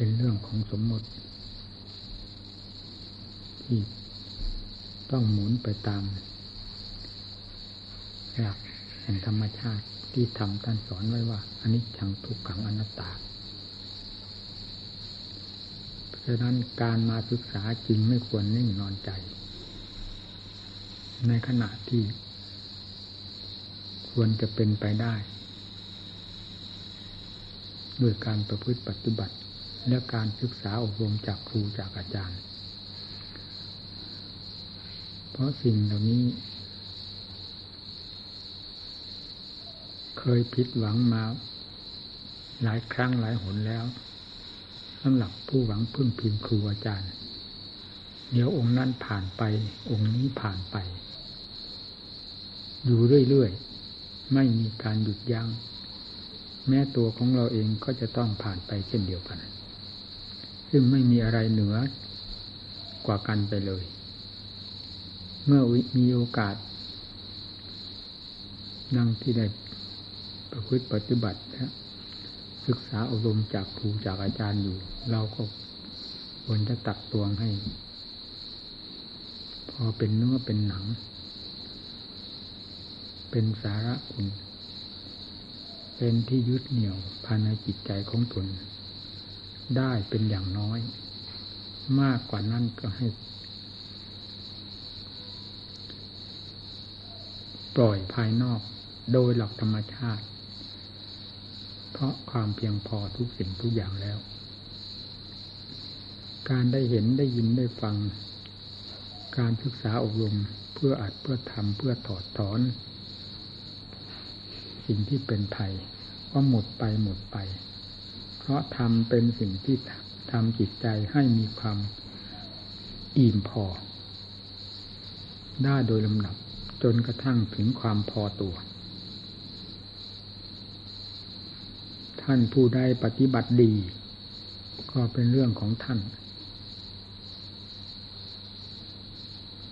เป็นเรื่องของสมมติ ที่ต้องหมุนไปตามหลักแห่งธรรมชาติที่ทำท่านสอนไว้ว่าอันนี้จังทุกขังอนัตตา เพราะนั้นการมาศึกษาจริงไม่ควรนิ่งนอนใจ ในขณะที่ ควรจะเป็นไปได้ ด้วยการประพฤติปฏิบัติ และการศึกษาอบรมจากครูจากอาจารย์ เพราะสิ่งเหล่านี้ เคยผิดหวังมาหลายครั้งหลายหนแล้วสำหรับผู้หวังพึ่งพิงครูอาจารย์ เดี๋ยวองค์นั้นผ่านไป องค์นี้ผ่านไป อยู่เรื่อยๆ ไม่มีการหยุดยัง้งแม้ตัวของเราเองก็จะต้องผ่านไปเช่นเดียวกัน ซึ่งไม่มีอะไรเหนือกว่ากันไปเลย เมื่อมีโอกาสดังที่ได้ประพฤติปฏิบัตินะศึกษาอบรมจากครูจากอาจารย์อยู่ เราก็ควรจะตักตวงให้ พอเป็นเนื้อเป็นหนัง เป็นสาระคุณ เป็นที่ยึดเหนี่ยวภายในจิตใจของตน ได้เป็นอย่างน้อย มากกว่านั้นก็ให้ ปล่อยภายนอกโดยหลักธรรมชาติ เพราะความเพียงพอทุกสิ่งทุกอย่างแล้ว การได้เห็นได้ยินได้ฟัง การศึกษาอบรมเพื่ออัดเพื่อทำเพื่อถอดถอน สิ่งที่เป็นไทยก็หมดไปหมดไป ราะทำเป็นสิ่งที่ทำจิตใจให้มีความอิ่มพอ ได้โดยลำดับจนกระทั่งถึงความพอตัว ท่านผู้ใดปฏิบัติดี ก็เป็นเรื่องของท่าน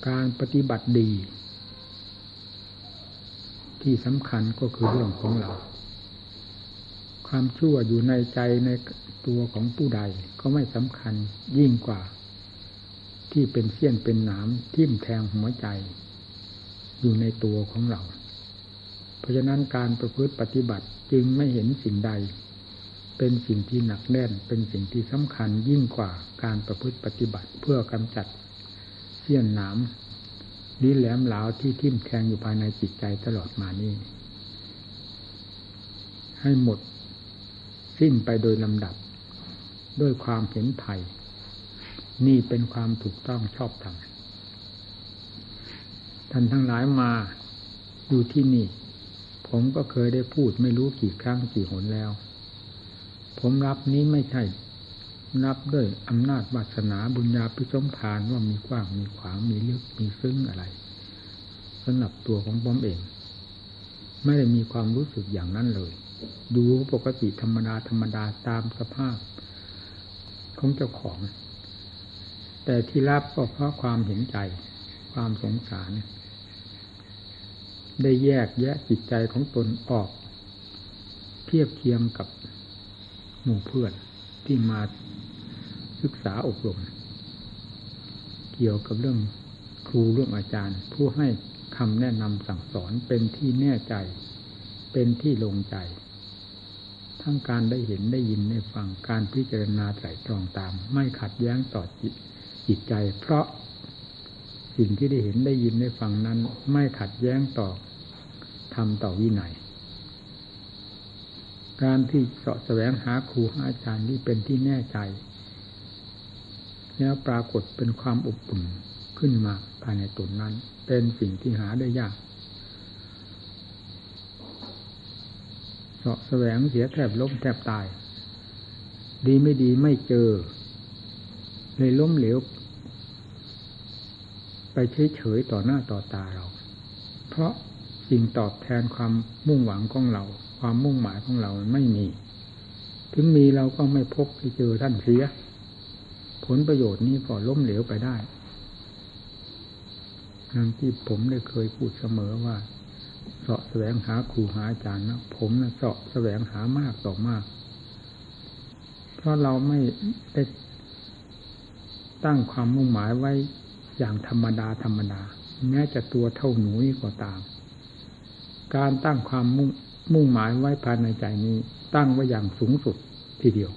การปฏิบัติดี ที่สำคัญก็คือเรื่องของเรา ความชั่วอยู่ในใจในตัวของผู้ใดก็ไม่สำคัญยิ่งกว่า ที่เป็นเสี้ยนเป็นหนามทิ่มแทงหัวใจ อยู่ในตัวของเรา เพราะฉะนั้นการประพฤติปฏิบัติจึงไม่เห็นสิ่งใด เป็นสิ่งที่หนักแน่น เป็นสิ่งที่สำคัญยิ่งกว่าการประพฤติปฏิบัติเพื่อกำจัดเสี้ยนหนามนี้แหลมเหลาที่ทิ่มแทงอยู่ภายในจิตใจตลอดมานี้ให้หมด สิ้นไปโดยลำดับ ด้วยความเห็นไทยนี่เป็นความถูกต้องชอบธรรมท่านทั้งหลายมาอยู่ที่นี่ ผมก็เคยได้พูดไม่รู้กี่ครั้งกี่หนแล้ว ผมรับนี้ไม่ใช่นับด้วยอำนาจวาสนาบุญญาพิสมทานว่ามีกว้างมีขวางมีลึกมีซึ้งอะไรสำหรับตัวของผมเอง ไม่ได้มีความรู้สึกอย่างนั้นเลย ดูปกติธรรมดาธรรมดาตามสภาพ ของเจ้าของ แต่ที่รับก็เพราะความเห็นใจ ความสงสาร ได้แยกแยะจิตใจของตนออก เทียบเทียมกับหมู่เพื่อนที่มาศึกษาอบรม เกี่ยวกับเรื่องครูเรื่องอาจารย์ ผู้ให้คำแนะนำสั่งสอนเป็นที่แน่ใจ เป็นที่ลงใจ ทั้งการได้เห็นได้ยินได้ฟังการพิจารณาไตรตรองตาม ไม่ขัดแย้งต่อจิตจิตใจ เพราะสิ่งที่ได้เห็นได้ยินได้ฟังนั้น ไม่ขัดแย้งต่อทำต่อวินัยการที่เสาะแสวงหาครูหาอาจารย์ที่เป็นที่แน่ใจแล้วปรากฏเป็นความอบอุ่นขึ้นมาภายในตนนั้น เป็นสิ่งที่หาได้ยากเสาะแสวงเสียแทบล้มแทบตาย ดีไม่ดีไม่เจอ เลยล้มเหลว ไปเฉยๆต่อหน้าต่อตาเรา เพราะสิ่งตอบแทนความมุ่งหวังของเรา ความมุ่งหมายของเราไม่มี ถึงมีเราก็ไม่พบไปเจอท่านเสีย ผลประโยชน์นี้ก็ล้มเหลวไปได้ดังที่ผมได้เคยพูดเสมอว่า เสาะแสวงหาครูหาอาจารย์นะผมนะเสาะแสวงหามากต่อมาก เพราะเราไม่ได้ตั้งความมุ่งหมายไว้อย่างธรรมดาธรรมดา แม้จะตัวเท่าหนูนี่ก็ตาม การตั้งความมุ่งมุ่งหมายไว้ภายในใจนี้ ตั้งไว้อย่างสูงสุดทีเดียว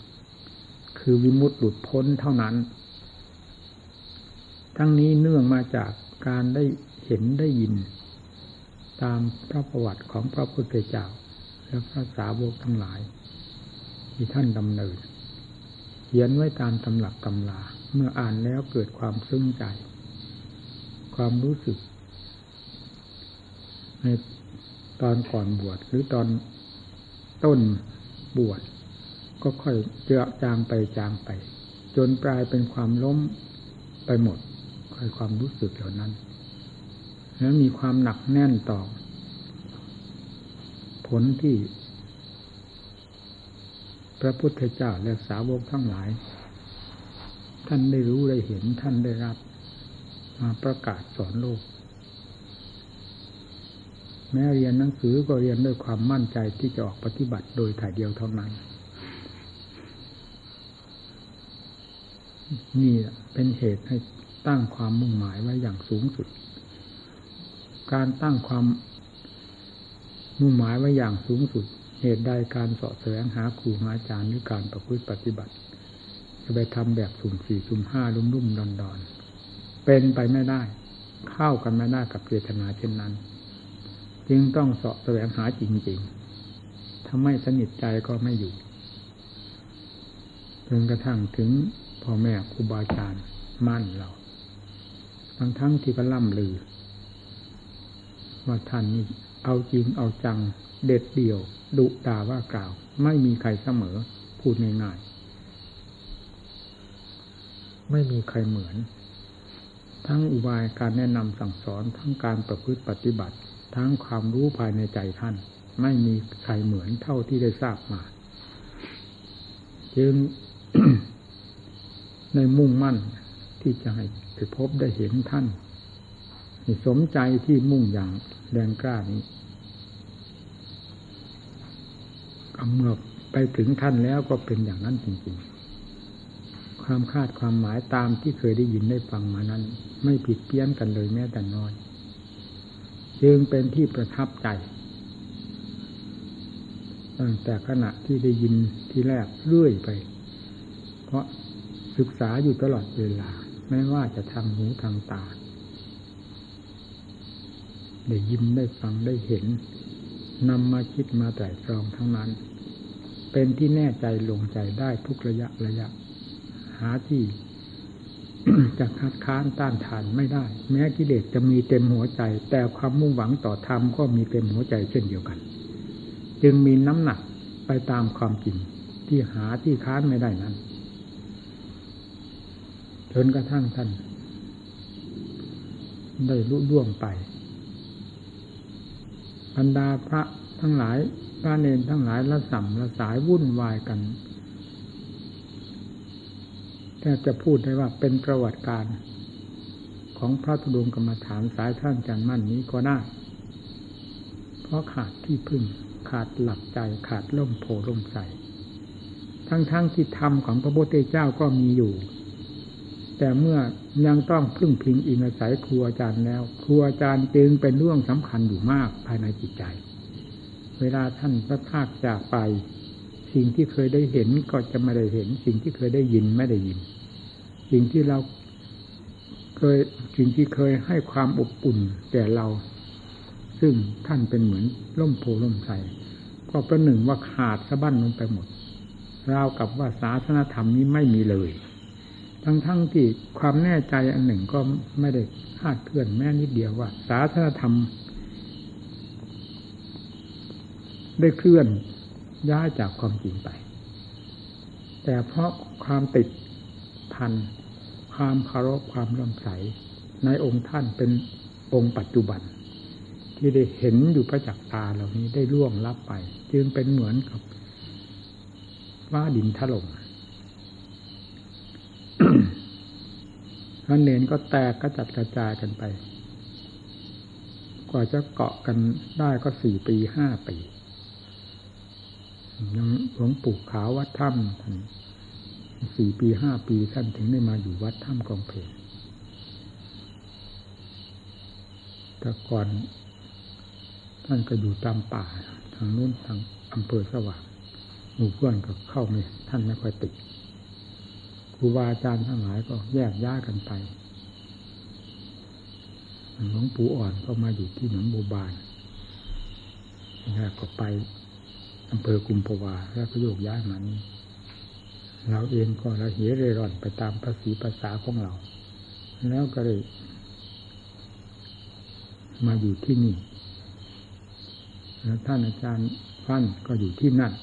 คือวิมุตติหลุดพ้นเท่านั้น ทั้งนี้เนื่องมาจากการได้เห็นได้ยิน ตามพระประวัติของพระพุทธเจ้า และพระสาวกทั้งหลาย ที่ท่านดำเนินเขียนไว้ตามตำหลักตำลาเมื่ออ่านแล้วเกิดความซึ้งใจ ความรู้สึก ในตอนก่อนบวชหรือตอนต้นบวชก็ค่อยเจือจางไปจางไป จนปลายเป็นความล้มไปหมดค่อยความรู้สึกเหล่านั้น แล้วมีความหนักแน่นต่อ ผลที่ พระพุทธเจ้าและสาวกทั้งหลาย ท่านได้รู้ได้เห็นท่านได้รับ มาประกาศสอนโลก แม้เรียนหนังสือก็เรียนด้วยความมั่นใจที่จะออกปฏิบัติโดยถ่ายเดียวเท่านั้นนี่เป็นเหตุให้ตั้งความมุ่งหมายไว้อย่างสูงสุด การตั้งความมุ่งหมายไว้อย่างสูงสุด เหตุใดการสาะแสวงหาครูหาอาจารย์หรือการประพฤติปฏิบัติ จะไปทำแบบสุ่มสี่สุ่มห้าลุ่มลุ่มดอนดอนเป็นไปไม่ได้ เข้ากันไม่ได้กับเจตนาเช่นนั้น จึงต้องสาะแสวงหาจริงๆถ้าไม่สนิทใจก็ไม่อยู่จนกระทั่งถึงพ่อแม่ครูบาอาจารย์มั่นเราทั้งทั้งที่ก็ล่ำลือ ว่าท่านนี่เอาจริงเอาจังเด็ดเดี่ยวดุด่าว่ากล่าว ไม่มีใครเสมอ พูดง่ายๆไม่มีใครเหมือน ทั้งอุบายการแนะนำสั่งสอนทั้งการประพฤติปฏิบัติ ทั้งความรู้ภายในใจท่าน ไม่มีใครเหมือนเท่าที่ได้ทราบมา จึงในมุ่งมั่นที่จะให้ไปพบได้เห็นท่าน สมใจที่มุ่งอย่างแรงกล้านี้เมื่อไปถึงท่านแล้วก็เป็นอย่างนั้นจริงๆ ความคาดความหมายตามที่เคยได้ยินได้ฟังมานั้น ไม่ผิดเพี้ยนกันเลยแม้แต่น้อย จึงเป็นที่ประทับใจตั้งแต่ขณะที่ได้ยินที่แรกเรื่อยไป เพราะศึกษาอยู่ตลอดเวลา ไม่ว่าจะทางหูทางตา ได้ยินได้ฟังได้เห็นนำมาคิดมาแต่ตรองทั้งนั้น เป็นที่แน่ใจลงใจได้ทุกระยะระยะ หาที่จะคัดค้านต้านทานไม่ได้ แม้กิเลสจะมีเต็มหัวใจ แต่ความมุ่งหวังต่อธรรมก็มีเต็มหัวใจเช่นเดียวกัน จึงมีน้ำหนักไปตามความจริงที่หาที่ค้านไม่ได้นั้นจนกระทั่งท่านได้รุ่ร่วงไป รรดาพระทั้งหลายพระเนนทั้งหลายละสัมละสายวุ่นวายกันแต่จะพูดได้ว่าเป็นประวัติการของพระธุดงกรรมฐานสายท่านจันมั่นนี้ก็ได้ เพราะขาดที่พึ่งขาดหลักใจขาดล่มโพล่มใส ทั้งๆทที่ธรรมของพระพุทธเจ้าก็มีอยู่ แต่เมื่อยังต้องพึ่งพิงอิงอาศัยครูอาจารย์แล้ว ครูอาจารย์จึงเป็นเรื่องสำคัญอยู่มากภายในจิตใจ เวลาท่านพระภาคจากไป สิ่งที่เคยได้เห็นก็จะไม่ได้เห็น สิ่งที่เคยได้ยินไม่ได้ยิน สิ่งที่เราเคยสิ่งที่เคยให้ความอบอุ่นแก่เรา ซึ่งท่านเป็นเหมือนล่มโพล่มใสก็ประหนึ่งว่าขาดสะบั้นลงไปหมดราวกับว่าศาสนธรรมนี้ไม่มีเลย ทั้งๆทที่ความแน่ใจอันหนึ่งก็ไม่ได้คาดเคลื่อนแม้นิดเดียวว่า ศาสนธรรม ได้เคลื่อนย้ายจากความจริงไป แต่เพราะความติดพัน ความคารพความร่มใส ในองค์ท่านเป็นองค์ปัจจุบัน ที่ได้เห็นอยู่ประจักษ์ตาเหล่านี้ได้ล่วงลับไป จึงเป็นเหมือนกับว่าดินถล่ม ท่านเนนก็แตกกระจัดกระจายกันไป กว่าจะเกาะกันได้ก็สี่ปีห้าปียังหลวงปู่ขาววัดถ้ำท่านสี่ปีห้าปีท่านถึงได้มาอยู่วัดถ้ำกองเพลแต่ก่อน ท่านก็อยู่ตามป่า ทางนู้นทางอำเภอสว่างหมู่เพื่อนก็เข้าไม่ท่านไม่ค่อยติด ครูบาอาจารย์ทั้งหลายก็แยกย้ายกันไปหลวงปู่อ่อนก็มาอยู่ที่หนองบัวบานแล้วก็ไปอำเภอกุมภาวาแล้วก็โยกย้ายมานี่เราเองก็เราเหเร่ร่อนไปตามภาษีภาษาของเรา แล้วก็เลยมาอยู่ที่นี่ แล้วท่านอาจารย์ฟั่นก็อยู่ที่นั่น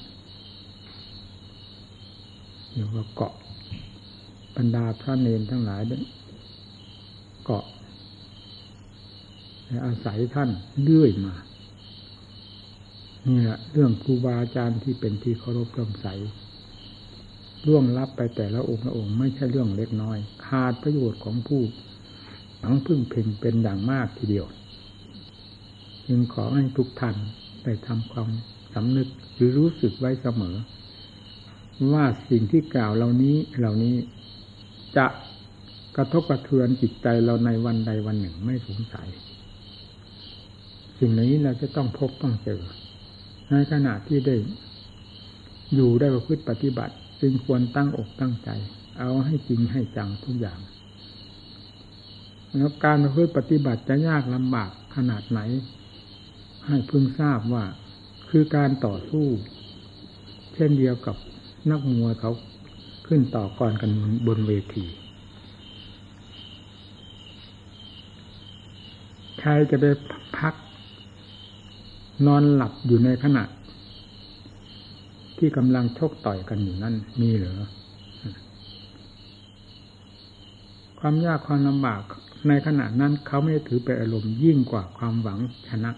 เรียกว่าเกาะ บรรดาพระเนนทั้งหลายเกาะอาศัยท่านเลื่อยมานี่แหละเรื่องครูบาอาจารย์ที่เป็นที่เคารพเริ่มใสล่วงลับไปแต่ละองค์ละองค์ไม่ใช่เรื่องเล็กน้อย ขาดประโยชน์ของผู้หลังพึ่งเพ่งเป็นอย่างมากทีเดียว จึงขอให้ทุกท่านได้ทำความสำนึกหรือรู้สึกไว้เสมอ ว่าสิ่งที่กล่าวเหล่านี้เหล่านี้ จะกระทบกระเทือนจิตใจเราในวันใดวันหนึ่งไม่สงสัย สิ่งนี้เราจะต้องพบต้องเจอ ในขณะที่ได้ อยู่ได้ประพฤติปฏิบัติ จึงควรตั้งอกตั้งใจ เอาให้จริงให้จังทุกอย่างแล้วการประพฤติปฏิบัติจะยากลำบากขนาดไหน ให้พึงทราบว่า คือการต่อสู้ เช่นเดียวกับนักมวยเขา ขึ้นต่อก่อนกันบนเวทีใครจะไปพัก นอนหลับอยู่ในขณะ ที่กำลังชกต่อยกันอยู่นั่นมีเหรอความยากความลำบากในขณะนั้นเขาไม่ได้ถือเป็นอารมณ์ยิ่งกว่าความหวังชนะ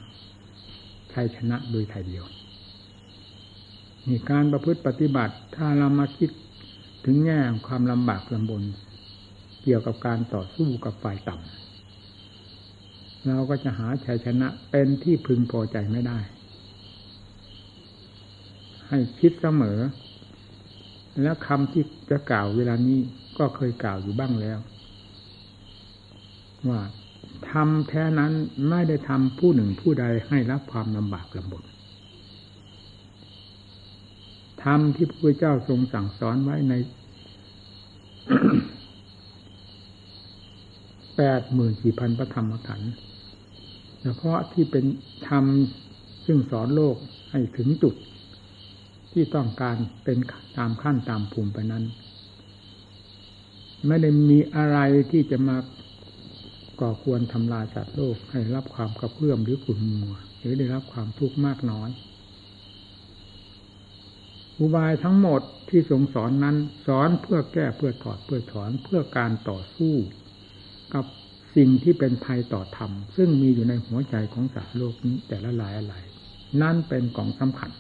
ชัยชนะโดยถ่ายเดียวนี่การประพฤติปฏิบัติ ถ้าเรามาคิด ถึงแง่ความลำบากลำบน เกี่ยวกับการต่อสู้กับฝ่ายต่ำเราก็จะหาชัยชนะเป็นที่พึงพอใจไม่ได้ ให้คิดเสมอ แล้วคำที่จะกล่าวเวลานี้ก็เคยกล่าวอยู่บ้างแล้ว ว่าทำแท้นั้นไม่ได้ทำผู้หนึ่งผู้ใดให้รับความลำบากลำบน ทำที่พระพุทธเจ้าทรงสั่งสอนไว้ในแปดหมื่นสี่พันพระธรรมขันธ์เฉพาะที่เป็นธรรมซึ่งสอนโลกให้ถึงจุดที่ต้องการเป็นตามขั้นตามภูมิไปนั้น ไม่ได้มีอะไรที่จะมาก่อควรทำลายสัตว์โลกให้รับความกระเพื่อมหรือขุ่นมัว หรือได้รับความทุกข์มากน้อย อุบายทั้งหมดที่ทรงสอนนั้น สอนเพื่อแก้เพื่อถอดเพื่อถอนเพื่อการต่อสู้ กับสิ่งที่เป็นภัยต่อธรรม ซึ่งมีอยู่ในหัวใจของสัตว์โลกนี้แต่ละหลายอะไรนั่นเป็นกองสำคัญ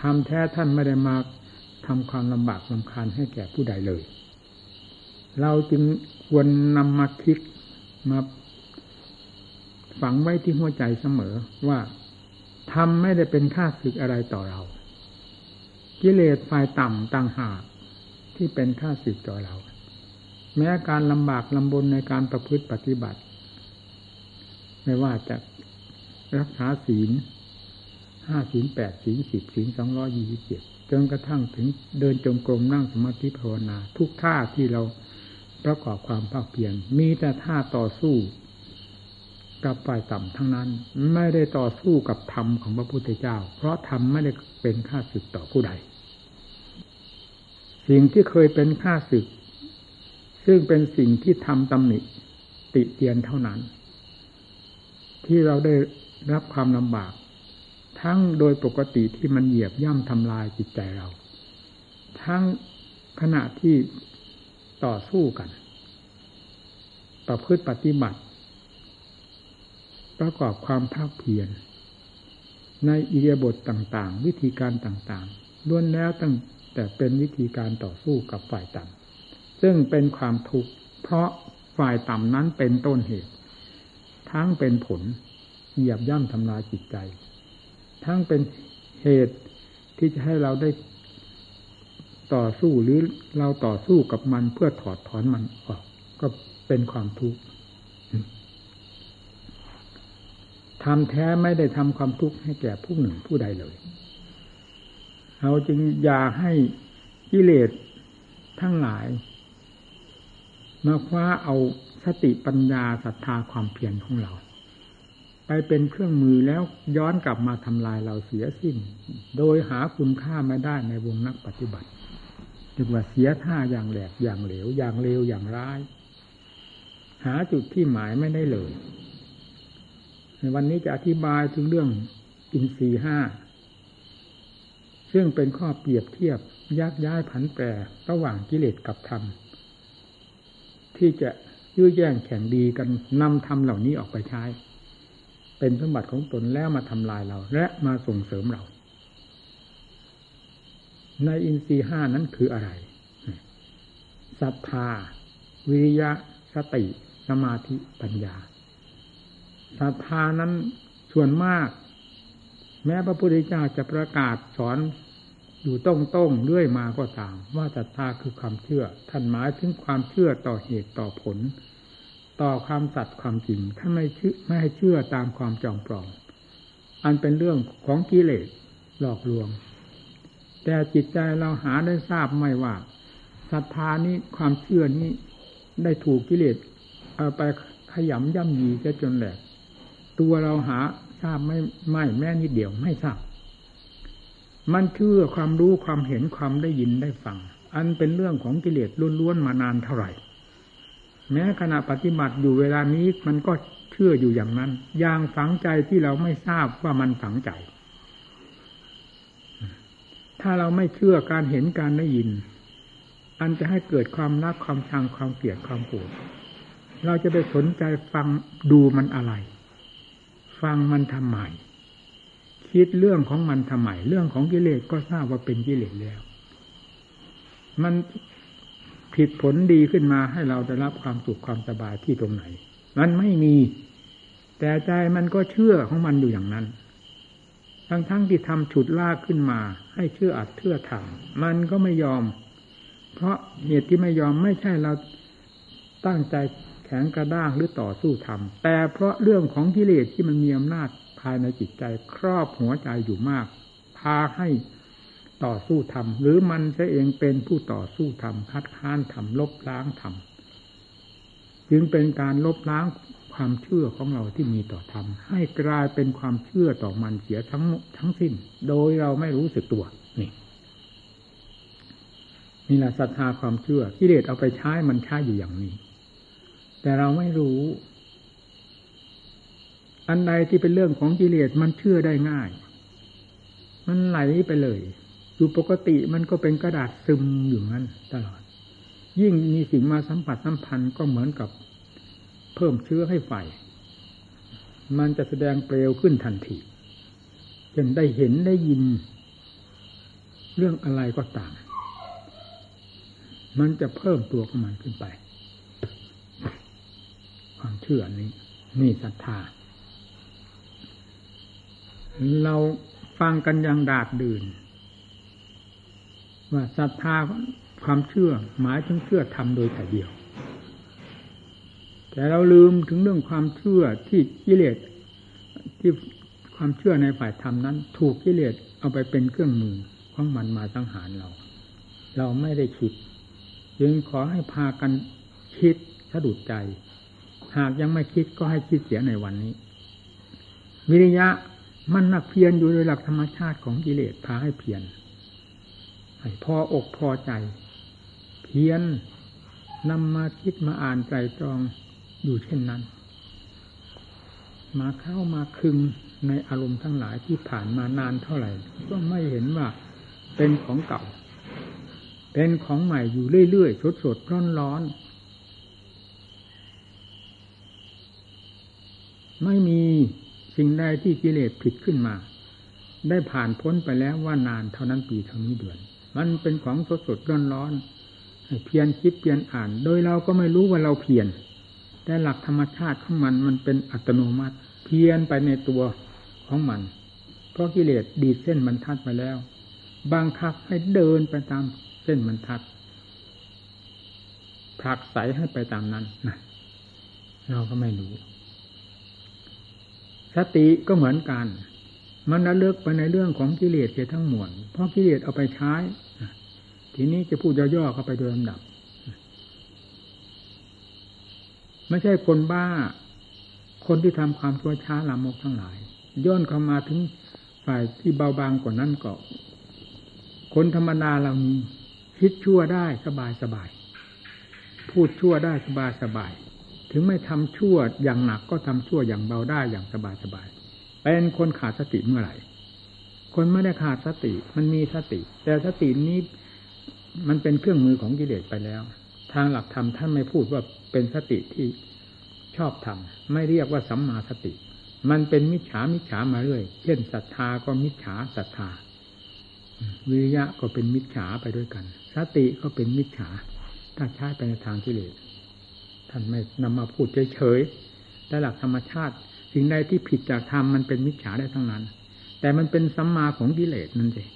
ทำแท้ท่านไม่ได้มาทำความลำบากลำคาญให้แก่ผู้ใดเลย เราจึงควรนำมาคิดมาฝังไว้ที่หัวใจเสมอว่าทำไม่ได้เป็นค่าศึกอะไรต่อเรา กิเลสฝ่ายต่ำต่างหากที่เป็นค่าศึกต่อเรา แม้การลำบากลำบนในการประพฤติปฏิบัติ ไม่ว่าจะรักษาศีลห้าศีลแปดศีลสิบศีลสองร้อยี่สิบเจ็ดจนกระทั่งถึงเดินจงกรมนั่งสมาธิภาวนา ทุกท่าที่เราประกอบความภาคเพียรมีแต่ท่าต่อสู้ กับฝ่ายต่ำทั้งนั้น ไม่ได้ต่อสู้กับธรรมของพระพุทธเจ้า เพราะธรรมไม่ได้เป็นค่าศึกต่อผู้ใด สิ่งที่เคยเป็นค่าศึก ซึ่งเป็นสิ่งที่ทำตำหนิติเตียนเท่านั้น ที่เราได้รับความลำบาก ทั้งโดยปกติที่มันเหยียบย่ำทำลายจิตใจเรา ทั้งขณะที่ต่อสู้กัน ประพฤติปฏิบัติ ประกอบความภาคเพียรในอิเดียบทต่างๆ วิธีการต่างๆล้วนแล้วตั้งแต่เป็นวิธีการต่อสู้กับฝ่ายต่ำซึ่งเป็นความทุกข์เพราะฝ่ายต่ำนั้นเป็นต้นเหตุ ทั้งเป็นผลเหยียบย่ำทำลายจิตใจ ทั้งเป็นเหตุที่จะให้เราได้ต่อสู้หรือเราต่อสู้กับมันเพื่อถอดถอนมันออก ก็เป็นความทุกข์ ทำแท้ไม่ได้ทำความทุกข์ให้แก่ผู้หนึ่งผู้ใดเลย เราจึงอย่าให้กิเลสทั้งหลาย มาคว้าเอาสติปัญญาศรัทธาความเพียรของเรา ไปเป็นเครื่องมือแล้วย้อนกลับมาทำลายเราเสียสิ้น โดยหาคุณค่าไม่ได้ในวงนักปฏิบัติถึงว่าเสียท่าอย่างแหลกอย่างเหลว อย่างเลวอย่างร้าย หาจุดที่หมายไม่ได้เลย วันนี้จะอธิบายถึงเรื่องอินทรีห้าซึ่งเป็นข้อเปรียบเทียบยักย้ายผันแปรระหว่างกิเลสกับธรรม ที่จะยื้อแย่งแข่งดีกันนำธรรมเหล่านี้ออกไปใช้ เป็นสมบัติของตนแล้วมาทำลายเรา และมาส่งเสริมเรา ในอินทรีห้านั้นคืออะไรศรัทธา วิริยะสติ สมาธิปัญญา ศรัทธานั้นส่วนมาก แม้พระพุทธเจ้าจะประกาศสอนอยู่ต้องต้องเรื่อยมาก็ตาม ว่าศรัทธาคือความเชื่อท่านหมายถึงความเชื่อต่อเหตุต่อผล ต่อความสัตย์ความจริงท่านไม่เชื่อไม่ให้เชื่อตามความจองปลอมอันเป็นเรื่องของกิเลสหลอกลวง แต่จิตใจเราหาได้ทราบไม่ว่าศรัทธานี้ความเชื่อนี้ได้ถูกกิเลสเอาไปขยำย่ำยีจะจนแหลก ตัวเราหาทราบไม่ไม่แม่นิดเดียวไม่ทราบ มันเชื่อความรู้ความเห็นความได้ยินได้ฟัง อันเป็นเรื่องของกิเลสล้วนๆมานานเท่าไหร่ แม้ขณะปฏิบัติอยู่เวลานี้มันก็เชื่ออยู่อย่างนั้น อย่างฝังใจที่เราไม่ทราบว่ามันฝังใจ ถ้าเราไม่เชื่อการเห็นการได้ยิน อันจะให้เกิดความรักความชังความเกลียดความโกรธเราจะไปสนใจฟังดูมันอะไร ฟังมันทำไมคิดเรื่องของมันทำไมเรื่องของกิเลสก็ทราบว่าเป็นกิเลสแล้ว มันผิดผลดีขึ้นมาให้เราได้รับความสุขความสบายที่ตรงไหน มันไม่มี แต่ใจมันก็เชื่อของมันอยู่อย่างนั้น ทั้งทั้งที่ทำฉุดลากขึ้นมา ให้เชื่ออัดเชื่อทำมันก็ไม่ยอม เพราะเหตุที่ไม่ยอมไม่ใช่เราตั้งใจ แข็งกระด้างหรือต่อสู้ทำแต่เพราะเรื่องของกิเลสที่มันมีอำนาจภายในจิตใจครอบหัวใจอยู่มาก พาให้ต่อสู้ทำหรือมันเองเป็นผู้ต่อสู้ทำคัดค้านทำลบล้างทำจึงเป็นการลบล้างความเชื่อของเราที่มีต่อธรรม ให้กลายเป็นความเชื่อต่อมันเสียทั้งทั้งสิ้น โดยเราไม่รู้สึกตัวนี่นี่แหละศรัทธาความเชื่อกิเลสเอาไปใช้มันใช้อยู่อย่างนี้ แต่เราไม่รู้ อันใดที่เป็นเรื่องของกิเลสมันเชื่อได้ง่าย มันไหลไปเลย อยู่ปกติมันก็เป็นกระดาษซึมอยู่นั้นตลอด ยิ่งมีสิ่งมาสัมผัสสัมพันธ์ก็เหมือนกับเพิ่มเชื้อให้ไฟ มันจะแสดงเปลวขึ้นทันทีจนได้เห็นได้ยิน เรื่องอะไรก็ตาม มันจะเพิ่มตัวของมันขึ้นไป ความเชื่อนี้ นี่ศรัทธา เราฟังกันอย่างดาดดื่น ว่าศรัทธาความเชื่อหมายถึงเชื่อทำโดยแต่เดียว แต่เราลืมถึงเรื่องความเชื่อที่กิเลสที่ความเชื่อในฝ่ายธรรมนั้น ถูกกิเลสเอาไปเป็นเครื่องมือของมันมาสังหารเรา เราไม่ได้คิด จึงขอให้พากันคิดสะดุดใจ หากยังไม่คิดก็ให้คิดเสียในวันนี้ วิริยะมันนักเพียรอยู่โดยหลักธรรมชาติของกิเลสพาให้เพียรให้พออกพอใจ เพียรนำมาคิดมาอ่านใจตรองอยู่เช่นนั้น มาเข้ามาคึงในอารมณ์ทั้งหลายที่ผ่านมานานเท่าไหร่ ก็ไม่เห็นว่าเป็นของเก่า เป็นของใหม่อยู่เรื่อยๆสดๆร้อนๆ ไม่มีสิ่งใดที่กิเลสผิดขึ้นมา ได้ผ่านพ้นไปแล้วว่านานเท่านั้นปีเท่านี้เดือน มันเป็นของสดสดร้อนร้อนเพียนคิดเพียนอ่าน โดยเราก็ไม่รู้ว่าเราเพียน แต่หลักธรรมชาติของมันมันเป็นอัตโนมัติ เพียนไปในตัวของมัน เพราะกิเลสดีดเส้นบรรทัดไปแล้วบังคับให้เดินไปตามเส้นบรรทัดผลักใสให้ไปตามนั้นนะเราก็ไม่รู้ สติก็เหมือนกัน มันระลึกไปในเรื่องของกิเลสเสียทั้งมวลเพราะกิเลสเอาไปใช้ ทีนี้จะพูดย่อๆเข้าไปโดยลำดับ ไม่ใช่คนบ้า คนที่ทำความชั่วช้าลามกทั้งหลาย ย่นเข้ามาถึงฝ่ายที่เบาบางกว่านั้นก็คนธรรมดาเรานี้คิดชั่วได้สบายสบาย พูดชั่วได้สบายสบาย ถึงไม่ทำชั่วอย่างหนักก็ทำชั่วอย่างเบาได้อย่างสบายสบายเป็นคนขาดสติเมื่อไหร่ คนไม่ได้ขาดสติมันมีสติ แต่สตินี้มันเป็นเครื่องมือของกิเลสไปแล้ว ทางหลักธรรมท่านไม่พูดว่าเป็นสติที่ชอบทำไม่เรียกว่าสัมมาสติ มันเป็นมิจฉามิจฉามาเรื่อย เช่นศรัทธาก็มิจฉาศรัทธา วิริยะก็เป็นมิจฉาไปด้วยกัน สติก็เป็นมิจฉาถ้าใช้ไปในทางกิเลส ท่านไม่นำมาพูดเฉยๆแต่หลักธรรมชาติ สิ่งใดที่ผิดจากธรรมมันเป็นมิจฉาได้ทั้งนั้น แต่มันเป็นสัมมาของกิเลสนั่นเอง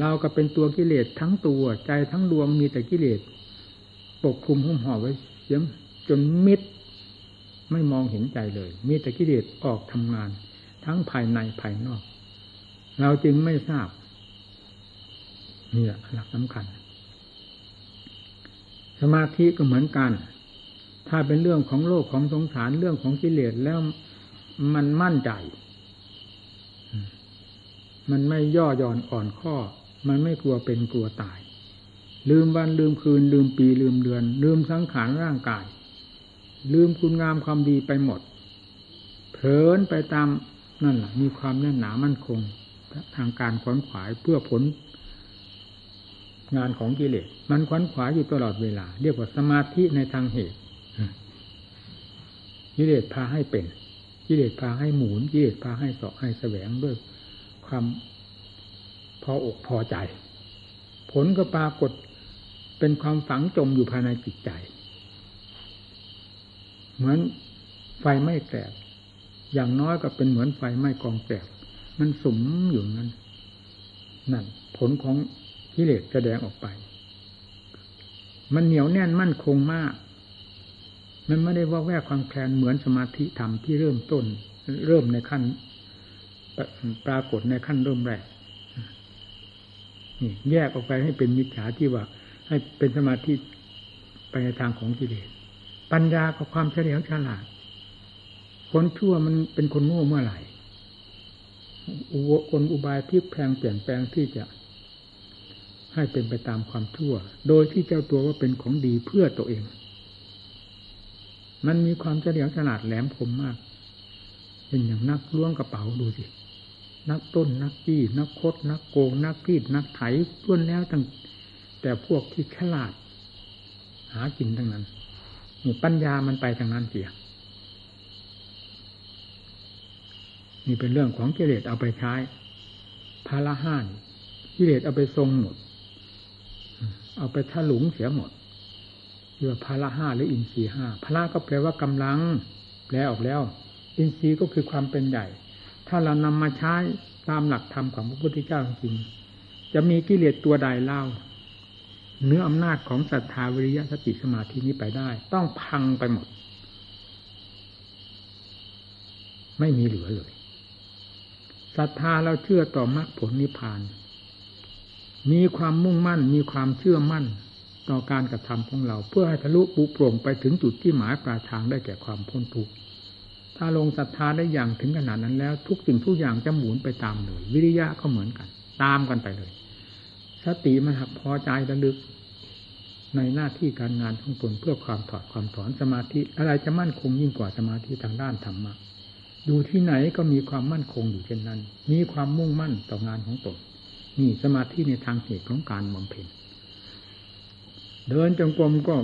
เราก็เป็นตัวกิเลสทั้งตัวใจทั้งดวงมีแต่กิเลสปกคลุมหุ้มห่อไว้เสียจนมิดไม่มองเห็นใจเลย มีแต่กิเลสออกทำงาน ทั้งภายในภายนอก เราจึงไม่ทราบนี่แหละหลักสำคัญ สมาธิก็เหมือนกัน ถ้าเป็นเรื่องของโลกของสงสารเรื่องของกิเลสแล้วมันมั่นใจ มันไม่ย่อหย่อนอ่อนข้อ มันไม่กลัวเป็นกลัวตาย ลืมวันลืมคืน ลืมปีลืมเดือน ลืมสังขารร่างกาย ลืมคุณงามความดีไปหมด เพลินไปตามนั่นแหละมีความแน่นหนามั่นคง ทางการขวนขวายเพื่อผล งานของกิเลสมันขวนขวายอยู่ตลอดเวลา เรียกว่าสมาธิในทางเหตุ กิเลสพาให้เป็น กิเลสพาให้หมุนกิเลสพาให้สาะให้แสวงด้วยความพออกพอใจ ผลก็ปรากฏเป็นความฝังจมอยู่ภายในจิตใจ เหมือนไฟไม่แกอย่างน้อยก็เป็นเหมือนไฟไม่กองแกมันสมอยู่นั้นนั่น ผลของกิเลสแสดงออกไป มันเหนียวแน่นมั่นคงมาก มันไม่ได้ว่าแวกความแคลนเหมือนสมาธิธรรมที่เริ่มต้น เริ่มในขั้น ปรากฏในขั้นเริ่มแรกนี่แยกออกไปให้เป็นมิจฉาที่ว่า ให้เป็นสมาธิไปในทางของกิเลสปัญญากับความเฉลียวฉลาดคนชั่วมันเป็นคนโง่เมื่อไหร่คนอุบายที่แพงเปลี่ยนแปลงที่จะ ให้เป็นไปตามความชั่ว โดยที่เจ้าตัวว่าเป็นของดีเพื่อตัวเอง มันมีความเฉลียวฉลาดแหลมคมมาก เป็นอย่างนักล้วงกระเป๋าดูสิ นักต้นนักจี้นักคด นักโกง นักกีดนักไถล้วนแล้วตั้ง แต่พวกที่ฉลาด หากินทั้งนั้นนี่ปัญญามันไปทางนั้นเสียนี่เป็นเรื่องของกิเลสเอาไปใช้พาละห้านกิเลสเอาไปทรงหมด เอาไปถลุงเสียหมด เรียกว่าพาละห้าหรืออินทรีห้าพละก็แปลว่ากำลังแปลออกแล้ว อินทรีย์ก็คือความเป็นใหญ่ ถ้าเรานำมาใช้ตามหลักธรรมของพระพุทธเจ้าจริงจะมีกิเลสตัวใดเล่า เนื้ออำนาจของศรัทธาวิริยะสติสมาธินี้ไปได้ ต้องพังไปหมด ไม่มีเหลือเลยศรัทธาเราเชื่อต่อมรรคผลนิพพาน มีความมุ่งมั่น มีความเชื่อมั่น ต่อการกระทำของเรา เพื่อให้ทะลุปุโปร่งไปถึงจุดที่หมายปลายทางได้แก่ความพ้นทุกข์ถ้าลงศรัทธาได้อย่างถึงขนาดนั้นแล้ว ทุกสิ่งทุกอย่างจะหมุนไปตามเลยวิริยะก็เหมือนกัน ตามกันไปเลยสติมันหักพอใจระลึก ในหน้าที่การงานของตนเพื่อความถอดความถอนสมาธิ อะไรจะมั่นคงยิ่งกว่าสมาธิทางด้านธรรมะอยู่ที่ไหนก็มีความมั่นคงอยู่เช่นนั้น มีความมุ่งมั่นต่องานของตนนี่สมาธิในทางเหตุของการบำเพ็ญ เดินจงกรมก็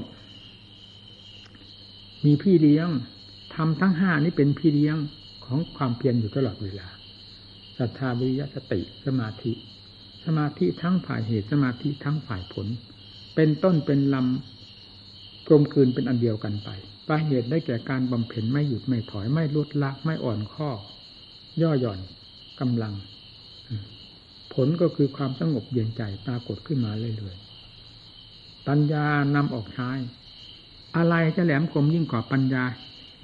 มีพี่เลี้ยงทำทั้งห้านี้เป็นพี่เลี้ยงของความเพียรอยู่ตลอดเวลาศรัทธาวิริยะสติสมาธิ สมาธิทั้งฝ่ายเหตุสมาธิทั้งฝ่ายผล เป็นต้นเป็นลำกลมกลืนเป็นอันเดียวกันไปปลายเหตุได้แก่การบำเพ็ญไม่หยุดไม่ถอยไม่ลดละไม่อ่อนข้อ ย่อหย่อนกำลัง ผลก็คือความสงบเย็นใจปรากฏขึ้นมาเรื่อยๆ ปัญญานำออกใช้ อะไรจะแหลมคมยิ่งกว่าปัญญา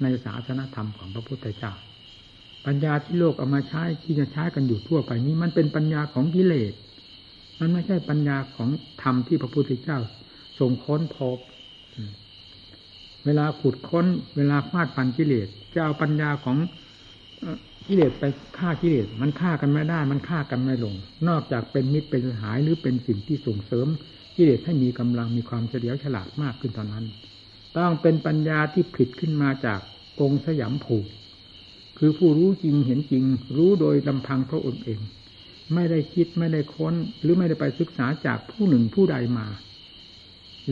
ในศาสนธรรมของพระพุทธเจ้า ปัญญาที่โลกเอามาใช้ที่จะใช้กันอยู่ทั่วไปนี้ มันเป็นปัญญาของกิเลส มันไม่ใช่ปัญญาของธรรมที่พระพุทธเจ้าทรงค้นพบ เวลาขุดค้น เวลาฟาดฟันกิเลสจะเอาปัญญาของกิเลสไปฆ่ากิเลสมันฆ่ากันไม่ได้ มันฆ่ากันไม่ลง นอกจากเป็นมิตรเป็นสหายหรือเป็นสิ่งที่ส่งเสริม กิเลสให้มีกำลังมีความเฉลียวฉลาดมากขึ้นเท่านั้น ต้องเป็นปัญญาที่ผลิตขึ้นมาจากองค์สยามผูกคือผู้รู้จริงเห็นจริง รู้โดยลำพังพระองค์เอง ไม่ได้คิดไม่ได้ค้น หรือไม่ได้ไปศึกษาจากผู้หนึ่งผู้ใดมา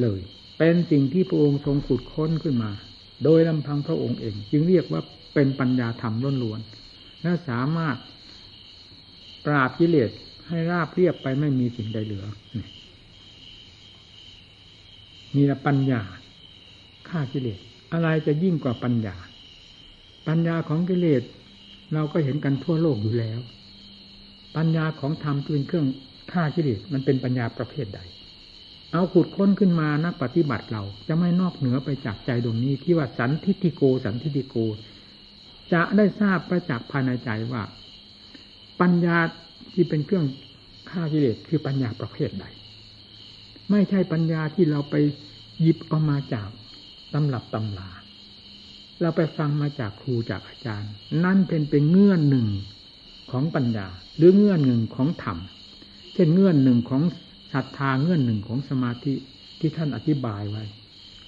เลย เป็นสิ่งที่พระองค์ทรงขุดค้นขึ้นมา โดยลำพังพระองค์เอง จึงเรียกว่าเป็นปัญญาธรรมล้วนและสามารถปราบกิเลสให้ราบเรียบไปไม่มีสิ่งใดเหลือ มีแต่ปัญญาฆ่ากิเลสอะไรจะยิ่งกว่าปัญญา ปัญญาของกิเลสเราก็เห็นกันทั่วโลกอยู่แล้ว ปัญญาของธรรมเป็นเครื่องฆ่ากิเลสมันเป็นปัญญาประเภทใด เอาขุดค้นขึ้นมานักปฏิบัติเราจะไม่นอกเหนือไปจากใจดวงนี้ที่ว่าสันทิติโก สันทิติโก จะได้ทราบประจักษ์ภายในใจว่า ปัญญาที่เป็นเครื่องฆ่ากิเลสคือปัญญาประเภทใด ไม่ใช่ปัญญาที่เราไป หยิบเอามาจากตำรับตำลาเราไปฟังมาจากครูจากอาจารย์ นั่นเป็นเป็นเงื่อนหนึ่งของปัญญา หรือเงื่อนหนึ่งของธรรมเช่นเงื่อนหนึ่งของศรัทธาเงื่อนหนึ่งของสมาธิที่ท่านอธิบายไว้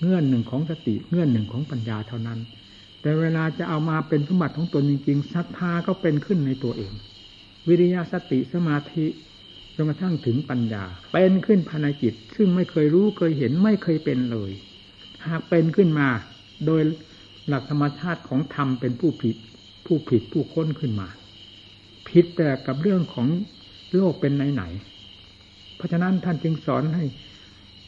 เงื่อนหนึ่งของสติเงื่อนหนึ่งของปัญญาเท่านั้น แต่เวลาจะเอามาเป็นสมบัติของตนจริงๆศรัทธาก็เป็นขึ้นในตัวเอง วิริยะสติสมาธิ นกระทั่งถึงปัญญา เป็นขึ้นภายในจิต ซึ่งไม่เคยรู้เคยเห็นไม่เคยเป็นเลย หากเป็นขึ้นมา โดยหลักธรรมชาติของธรรมเป็นผู้ผิด ผู้ผิดผู้ค้นขึ้นมา ผิดแต่กับเรื่องของโลกเป็นไหนๆเพราะฉะนั้นท่านจึงสอนให้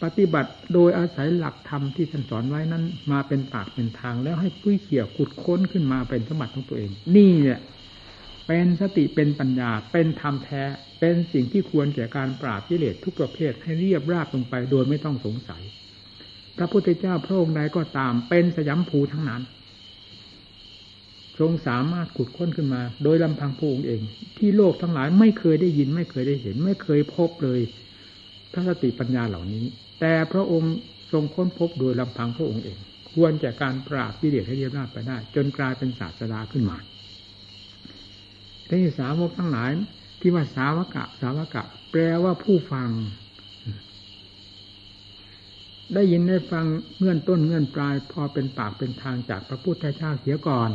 ปฏิบัติโดยอาศัยหลักธรรมที่ท่านสอนไว้นั้น มาเป็นปากเป็นทางแล้วให้ปุ้เขี่ยขุดค้นขึ้นมาเป็นสมบัติของตัวเอง นี่เนี่ย เป็นสติเป็นปัญญา เป็นธรรมแท้ เป็นสิ่งที่ควรแก่การปราบกิเลสทุกประเภทให้เรียบราบลงไปโดยไม่ต้องสงสัย พระพุทธเจ้าพระองค์ใดก็ตามเป็นสยามภูทั้งนั้นทรงสามารถขุดค้นขึ้นมา โดยลำพังพระองค์เอง ที่โลกทั้งหลายไม่เคยได้ยินไม่เคยได้เห็น ไม่เคยพบเลยพระสติปัญญาเหล่านี้ แต่พระองค์ทรงค้นพบโดยลำพังพระองค์เอง ควรแก่การปราบกิเลสให้เรียบราบไปได้ จนกลายเป็นศาสดาขึ้นมา ที่สาวกทั้งหลาย ที่ว่าสาวกะ สาวกะ แปลว่าผู้ฟัง ได้ยินได้ฟังเงื่อนต้นเงื่อนปลาย พอเป็นปากเป็นทางจากพระพุทธเจ้าเสียก่อน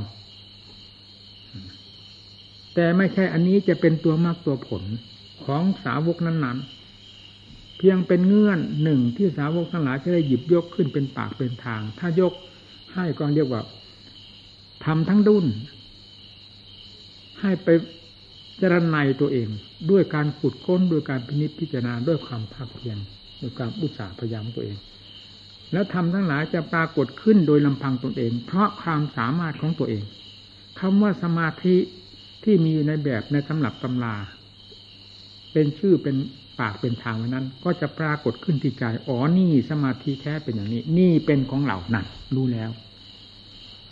แต่ไม่ใช่อันนี้จะเป็นตัวมากตัวผลของสาวกนั้นๆเพียงเป็นเงื่อนหนึ่งที่สาวกทั้งหลายจะได้หยิบยกขึ้นเป็นปากเป็นทาง ถ้ายกให้ก็เรียกว่าทำทั้งดุน ให้ไปจรณัยตัวเอง ด้วยการขุดค้นด้วยการพินิจพิจารณาด้วยความภาคเพียรด้วยความอุตสาห์พยายามตัวเอง แล้วทำทั้งหลายจะปรากฏขึ้นโดยลำพังตนเอง เพราะความสามารถของตัวเองคำว่าสมาธิที่มีอยู่ในแบบในตำรับตำราเป็นชื่อเป็นปากเป็นทางวันนั้น ก็จะปรากฏขึ้นที่ใจอ๋อนี่สมาธิแท้เป็นอย่างนี้ นี่เป็นของเรานั่นรู้แล้ว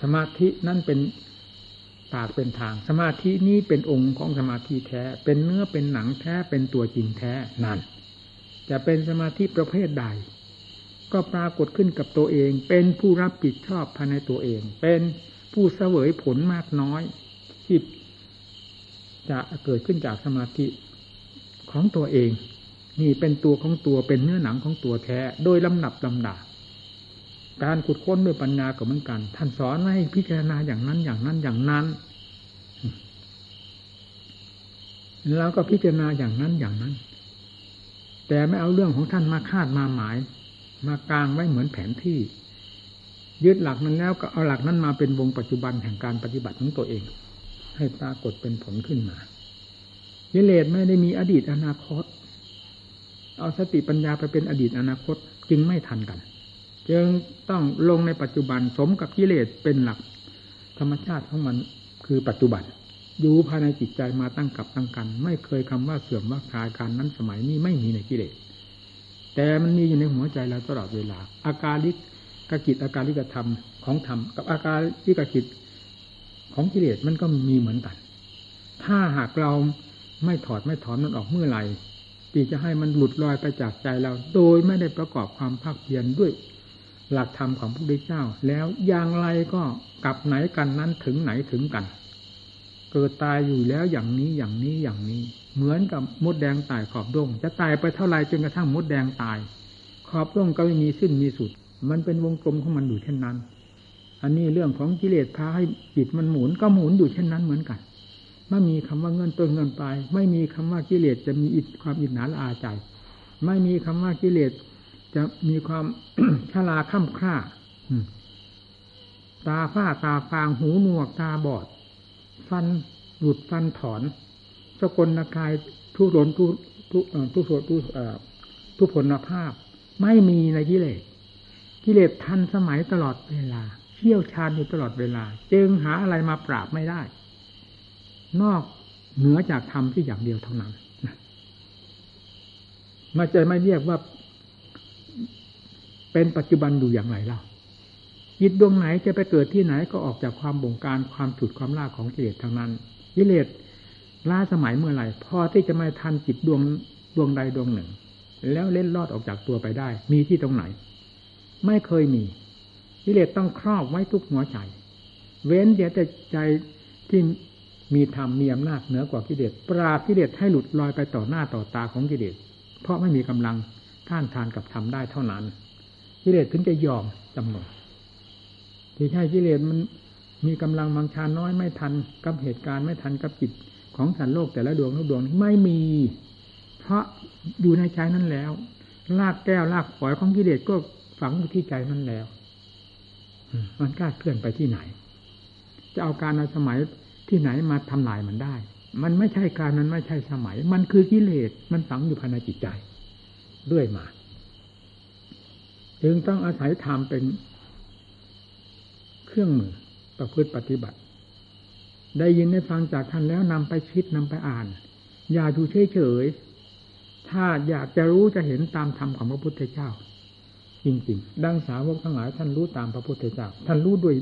สมาธินั่นเป็น ปากเป็นทาง สมาธินี้เป็นองค์ของสมาธิแท้ เป็นเนื้อเป็นหนังแท้เป็นตัวจริงแท้นั่นจะเป็นสมาธิประเภทใด ก็ปรากฏขึ้นกับตัวเอง เป็นผู้รับผิดชอบภายในตัวเอง เป็นผู้เสวยผลมากน้อยที่จะเกิดขึ้นจากสมาธิของตัวเอง นี่เป็นตัวของตัวเป็นเนื้อหนังของตัวแท้ โดยลำดับลำดา การขุดค้นด้วยปัญญาก็เหมือนกัน ท่านสอนให้พิจารณาอย่างนั้นอย่างนั้นอย่างนั้นแล้วก็พิจารณาอย่างนั้นอย่างนั้น แต่ไม่เอาเรื่องของท่านมาคาดมาหมาย มากลางไว้เหมือนแผนที่ ยึดหลักนั้นแล้วก็เอาหลักนั้นมาเป็นวงปัจจุบันแห่งการปฏิบัติของตัวเอง ให้ปรากฏเป็นผลขึ้นมากิเลสไม่ได้มีอดีตอนาคต เอาสติปัญญาไปเป็นอดีตอนาคตจึงไม่ทันกัน จึงต้องลงในปัจจุบันสมกับกิเลสเป็นหลัก ธรรมชาติของมันคือปัจจุบัน อยู่ภายในจิตใจมาตั้งกับตั้งกัน ไม่เคยคำว่าเสื่อมว่าคลายการนั้นสมัยนี้ไม่มีในกิเลส แต่มันมีอยู่ในหัวใจเราตลอดเวลา อาการลิกกิจอาการลิกธรรมของธรรมกับอาการลิกกิจของกิเลสมันก็มีเหมือนกัน ถ้าหากเราไม่ถอดไม่ถอนมันออกเมื่อไหร่ที่จะให้มันหลุดลอยไปจากใจเรา โดยไม่ได้ประกอบความภาคเพียรด้วย หลักธรรมของพระพุทธเจ้า แล้วอย่างไรก็กลับไหนกันนั้นถึงไหนถึงกัน เกิดตายอยู่แล้วอย่างนี้อย่างนี้อย่างนี้ เหมือนกับมดแดงตายขอบดง จะตายไปเท่าไรจนกระทั่งมดแดงตาย ขอบดงก็ไม่มีสิ้นมีสุด มันเป็นวงกลมของมันอยู่เช่นนั้น อันนี้เรื่องของกิเลสพาให้จิตมันหมุนก็หมุนอยู่เช่นนั้นเหมือนกันไม่มีคำว่าเงินต้นเงินปลายไม่มีคำว่ากิเลสจะมีอิความอิจฉาละอาใจ ไม่มีคำว่ากิเลส จะมีความชราค่ำคร่าตาฝ้าตาฟางหูหนวกตาบอด ฟันหลุดฟันถอน สกลนกายทุรนทุทุทุโสทุทุผลภาพ ไม่มีในกิเลสกิเลสทันสมัยตลอดเวลาเชี่ยวชาญอยู่ตลอดเวลา จึงหาอะไรมาปราบไม่ได้ นอกเหนือจากธรรมที่อย่างเดียวเท่านั้นมาจะไม่เรียกว่า เป็นปัจจุบันอยู่อย่างไรเล่าจิตดวงไหนจะไปเกิดที่ไหนก็ออกจากความบงการความฉุดความล่าของกิเลสทางนั้นกิเลสล้าสมัยเมื่อไหร่พอที่จะม่ทันจิตดวงดวงใดดวงหนึ่ง แล้วเล่นลอดออกจากตัวไปได้ มีที่ตรงไหน ไม่เคยมีกิเลสต้องครอบไว้ทุกหัวใจ เว้นแต่ใจที่มีธรรมมีอำนาจเหนือกว่ากิเลสปราบกิเลสให้หลุดลอยไปต่อหน้าต่อตาของกิเลสเพราะไม่มีกำลังท่านทานกับธรรมได้เท่านั้น กิเลสถึงจะยอมจำนนที่ใช่กิเลสมันมีกำลังมังชาน้อยไม่ทันกับเหตุการณ์ไม่ทันกับจิตของสันโลกแต่ละดวงทุกดวงไม่มี เพราะอยู่ในใจนั้นแล้วลากแก้วลากฝอยของกิเลสก็ฝังอยู่ที่ใจนั้นแล้วมันกล้าเคลื่อนไปที่ไหน จะเอาการในสมัยที่ไหนมาทำลายมันได้ มันไม่ใช่การมันไม่ใช่สมัย มันคือกิเลสมันฝังอยู่ภายในจิตใจเรื่อยมา จึงต้องอาศัยธรรมเป็นเครื่องมือประพฤติปฏิบัติ ได้ยินได้ฟังจากท่านแล้วนำไปคิดนำไปอ่าน อย่าดูเฉยเฉยถ้าอยากจะรู้จะเห็นตามธรรมของพระพุทธเจ้า จริงๆ ดังสาวกทั้งหลายท่านรู้ตามพระพุทธเจ้า ท่านรู้ด้วย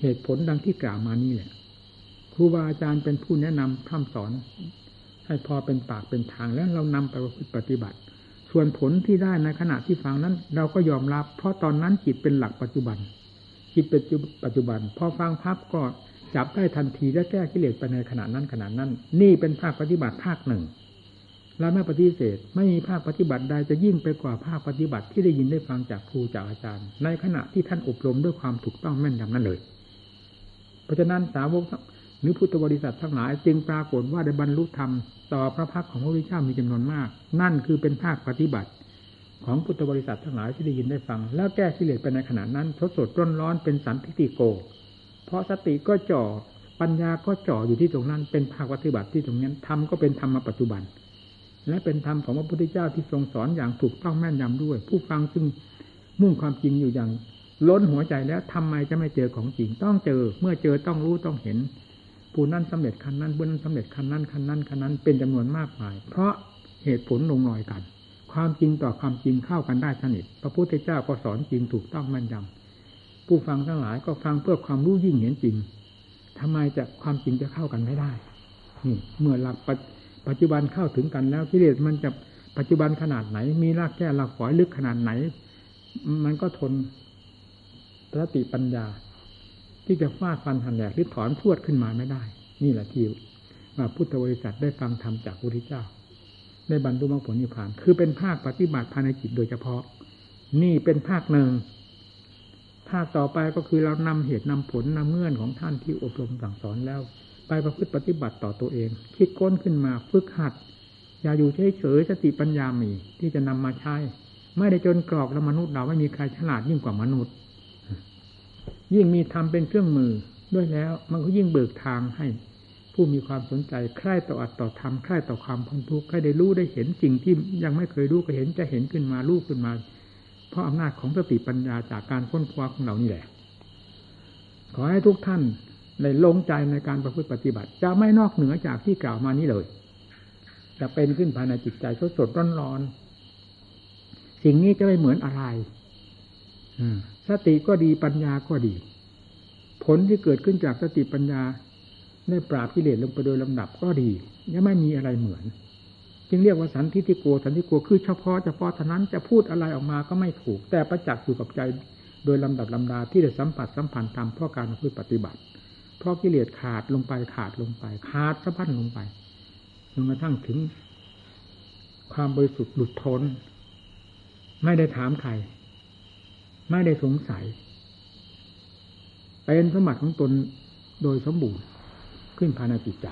เหตุผลดังที่กล่าวมานี่แหละครูบาอาจารย์เป็นผู้แนะนำพร่ำสอน ให้พอเป็นปากเป็นทางแล้วเรานำไปปฏิบัติ ส่วนผลที่ได้ในขณะที่ฟังนั้น เราก็ยอมรับ เพราะตอนนั้นจิตเป็นหลักปัจจุบัน จิตเป็นปัจจุบัน พอฟังพับก็จับได้ทันทีและแก้กิเลสไปในขณะนั้นขณะนั้น นี่เป็นภาคปฏิบัติภาคหนึ่งเราไม่ปฏิเสธ ไม่มีภาคปฏิบัติใดจะยิ่งไปกว่าภาคปฏิบัติที่ได้ยินได้ฟังจากครูจากอาจารย์ ในขณะที่ท่านอบรมด้วยความถูกต้องแม่นยำนั้นเลย เพราะฉะนั้นสาวก หรือพุทธบริษัททั้งหลาย จึงปรากฏว่าได้บรรลุธรรมต่อพระพักของพระวิชามีจำนวนมาก นั่นคือเป็นภาคปฏิบัติ ของพุทธบริษัททั้งหลายที่ได้ยินได้ฟัง แล้วแก้กิเลสไปในขณะนั้นทดสดร้อนร้อนเป็นสันติโก เพราะสติก็จ่อปัญญาก็จ่ออยู่ที่ตรงนั้น เป็นภาคปฏิบัติที่ตรงนั้นธรรมก็เป็นธรรมมาปัจจุบัน และเป็นธรรมของพระพุทธเจ้าที่ทรงสอนอย่างถูกต้องแม่นยำด้วย ผู้ฟังซึ่งมุ่งความจริงอยู่อย่างล้นหัวใจแล้วทำไมจะไม่เจอของจริงต้องเจอ เมื่อเจอต้องรู้ต้องเห็น ผู้นั้นสำเร็จคันนั้นผู้นั้นสำเร็จคันนั้นคันนั้นคันนั้น เป็นจำนวนมากมาย เพราะเหตุผลลงรอยกัน ความจริงต่อความจริงเข้ากันได้สนิทพระพุทธเจ้าก็สอนจริงถูกต้องมั่นยำผู้ฟังทั้งหลายก็ฟังเพื่อความรู้ยิ่งเห็นจริงทำไมจะความจริงจะเข้ากันไม่ได้นี่เมื่อหลักปัจจุบันเข้าถึงกันแล้วกิเลสมันจะปัจจุบันขนาดไหน มีรากแก้รากฝอยลึกขนาดไหน มันก็ทนสติปัญญา ที่จะฟาดฟันหันแหลกหรือถอนพวดขึ้นมาไม่ได้ นี่แหละที่ว่าพุทธบริษัทได้ฟังธรรมจากพระพุทธเจ้าได้บรรลุมรรคผลนิพพาน คือเป็นภาคปฏิบัติภายในจิตโดยเฉพาะ นี่เป็นภาคหนึ่ง ภาคต่อไปก็คือเรานำเหตุนำผลนำเงื่อนของท่านที่อบรมสั่งสอนแล้ว ไปประพฤติปฏิบัติต่อตัวเอง คิดก้นขึ้นมาฝึกหัด อย่าอยู่เฉยๆสติปัญญามีที่จะนำมาใช้ ไม่ได้จนกรอกแล้วมนุษย์เราไม่มีใครฉลาดยิ่งกว่ามนุษย์ ยิ่งมีธรรมเป็นเครื่องมือด้วยแล้ว มันก็ยิ่งเบิกทางให้ ผู้มีความสนใจใคร่ต่ออัตต่อธรรมใคร่ต่อความพ้นทุกข์ให้ได้รู้ได้เห็นสิ่งที่ยังไม่เคยรู้ก็เห็นจะเห็นขึ้นมารู้ขึ้นมา เพราะอำนาจของสติปัญญาจากการค้นคว้าของเรานี่แหละ ขอให้ทุกท่านในลงใจในการประพฤติปฏิบัติ จะไม่นอกเหนือจากที่กล่าวมานี้เลย จะเป็นขึ้นภายในจิตใจสดสดร้อนร้อนสิ่งนี้จะไม่เหมือนอะไร อืม สติก็ดีปัญญาก็ดี ผลที่เกิดขึ้นจากสติปัญญาได้ปราบกิเลสลงไปโดยลำดับก็ดียังไม่มีอะไรเหมือน จึงเรียกว่าสันทิฏฐิโกสันทิโกคือเฉพาะเฉพาะเท่านั้นจะพูดอะไรออกมาก็ไม่ถูก แต่ประจักษ์อยู่กับใจโดยลำดับลำดาที่ได้สัมผัสสัมพันธ์ตามเพราะการพูดปฏิบัติ เพราะกิเลสขาดลงไปขาดลงไป ขาดสะพันลงไปจนกระทั่งถึง ความบริสุทธิ์หลุดพ้น ไม่ได้ถามใคร ไม่ได้สงสัย เป็นสมบัติของตนโดยสมบูรณ์ขึ้นภายในจิตใจ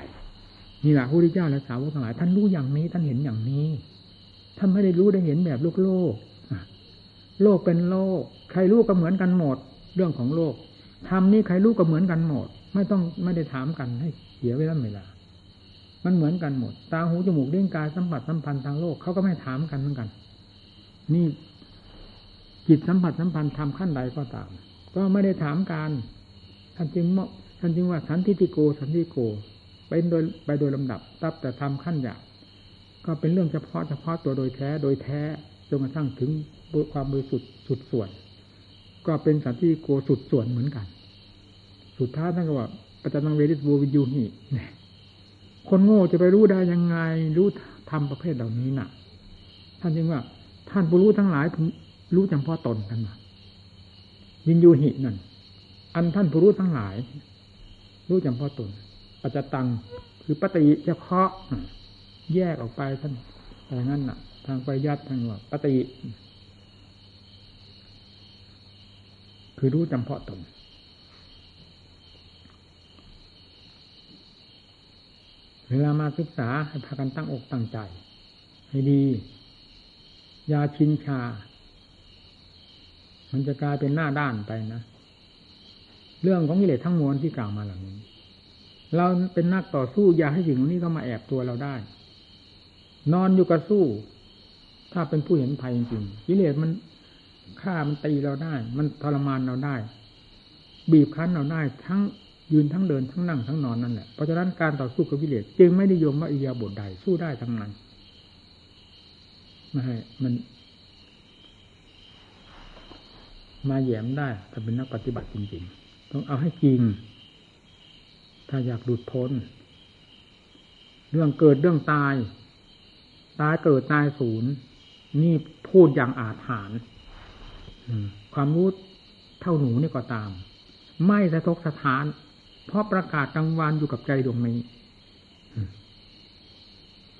นี่แหละพระพุทธเจ้าและสาวกทั้งหลายท่านรู้อย่างนี้ท่านเห็นอย่างนี้ท่านไม่ได้รู้ได้เห็นแบบโลกโลกโลกเป็นโลก ใครรู้ก็เหมือนกันหมด เรื่องของโลกทำนี่ใครรู้ก็เหมือนกันหมด ไม่ต้องไม่ได้ถามกันให้เสียเวลาเวลา มันเหมือนกันหมด ตาหูจมูกเลี้ยงกายสัมผัสสัมพันธ์ทางโลกเขาก็ไม่ถามกันเหมือนกัน นี่ จิตสัมผัสสัมพันธ์ทำขั้นใดก็ตาม ก็ไม่ได้ถามกันท่านจึงท่านจึงว่าสันติโกสันติโกเป็นโดยไปโดยลำดับตับแต่ทำขั้นหยาบก็เป็นเรื่องเฉพาะเฉพาะตัวโดยแท้โดยแท้จนกระทั่งถึงความบริสุทธิ์สุดส่วน ก็เป็นสันติโกสุดส่วนเหมือนกัน สุดท้ายท่านก็ว่าปัจจังเวริสบูวิยูหีคนโง่จะไปรู้ได้ยังไงรู้ทำประเภทเหล่านี้น่ะ ท่านจึงว่า ท่านผู้รู้ทั้งหลาย รู้เฉพาะตนกันมาวินยูหินั่น อันท่านผู้รู้ทั้งหลาย รู้เฉพาะตนปัจจตัง คือปฏิเฉพาะ แยกออกไปท่านอย่างนั้นน่ะ ทางปริยัติทางว่าปฏิคือรู้จำเพาะตนเวลามาศึกษาให้พากันตั้งอกตั้งใจ ให้ดี ยาชินชา มันจะกลายเป็นหน้าด้านไปนะ เรื่องของกิเลสทั้งมวลที่กล่าวมาเหล่านี้ เราเป็นนักต่อสู้อย่าให้สิ่งนี้เข้ามาแอบตัวเราได้ นอนอยู่กับสู้ ถ้าเป็นผู้เห็นภัยจริงๆกิเลสมันฆ่ามันตีเราได้ มันทรมานเราได้ บีบคั้นเราได้ทั้งยืนทั้งเดินทั้งนั่งทั้งนอนนั่นแหละเพราะฉะนั้นการต่อสู้กับกิเลสจึงไม่ได้ยมว่าอิยาบทใดสู้ได้ทั้งนั้นไม่ให้มัน มาแย้มได้ถ้าเป็นนักปฏิบัติจริง ๆ ต้องเอาให้จริง ถ้าอยากหลุดพ้น เรื่องเกิดเรื่องตาย ตายเกิดตายศูนย์ นี่พูดอย่างอาถรรพ์ความรู้เท่าหนูนี่ก็ตาม ไม่สะทกสะทาน เพราะประกาศกลางวันอยู่กับใจดวงนี้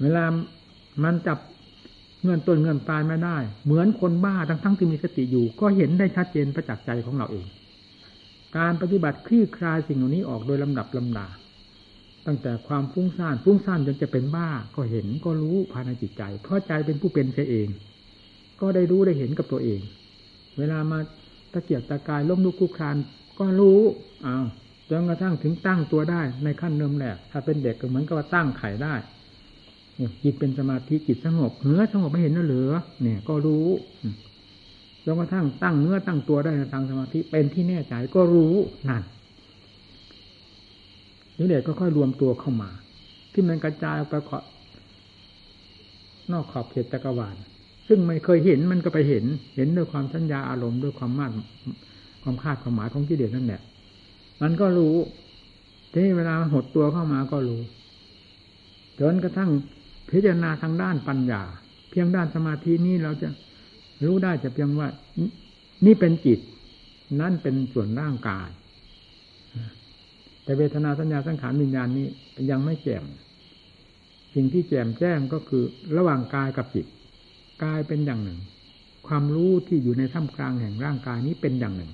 เวลามันจับ เงื่อนต้นเงื่อนปลายไม่ได้ เหมือนคนบ้าทั้งทั้งที่มีสติอยู่ ก็เห็นได้ชัดเจนประจักษ์ใจของเราเอง การปฏิบัติคลี่คลายสิ่งเหล่านี้ออกโดยลำดับลำดา ตั้งแต่ความฟุ้งซ่านฟุ้งซ่านจนจะเป็นบ้าก็เห็นก็รู้ภายในจิตใจ เพราะใจเป็นผู้เป็นเอง ก็ได้รู้ได้เห็นกับตัวเอง เวลามาตะเกียกตะกายล้มลุกคุกคลานก็รู้อ้าวจนกระทั่งถึงตั้งตัวได้ในขั้นเริ่มแรกถ้าเป็นเด็กก็เหมือนกับว่าตั้งไข่ได้ จิตเป็นสมาธิจิตสงบเหือสงบไม่เห็นน่าเหลือเนี่ย ก็รู้จนกระทั่งตั้งเนื้อตั้งตัวได้ในทางสมาธิเป็นที่แน่ใจก็รู้นั่นนี่เด็กก็ค่อยรวมตัวเข้ามา ที่มันกระจายไปขอนอกขอบเขตจักรวาลซึ่งไม่เคยเห็นมันก็ไปเห็น เห็นด้วยความสัญญาอารมณ์ด้วยความมาดความคาดความหมายของกิเลสนั่นแหละมันก็รู้ที่เวลาหดตัวเข้ามาก็รู้จนกระทั่ง พิจารณาทางด้านปัญญา เพียงด้านสมาธินี้เราจะรู้ได้จะเพียงว่า นี่เป็นจิต นั่นเป็นส่วนร่างกาย แต่เวทนาสัญญาสังขารวิญญาณนี้ยังไม่แจ่มสิ่งที่แจ่มแจ้งก็คือ ระหว่างกายกับจิตกายเป็นอย่างหนึ่ง ความรู้ที่อยู่ในท่ามกลางแห่งร่างกายนี้เป็นอย่างหนึ่ง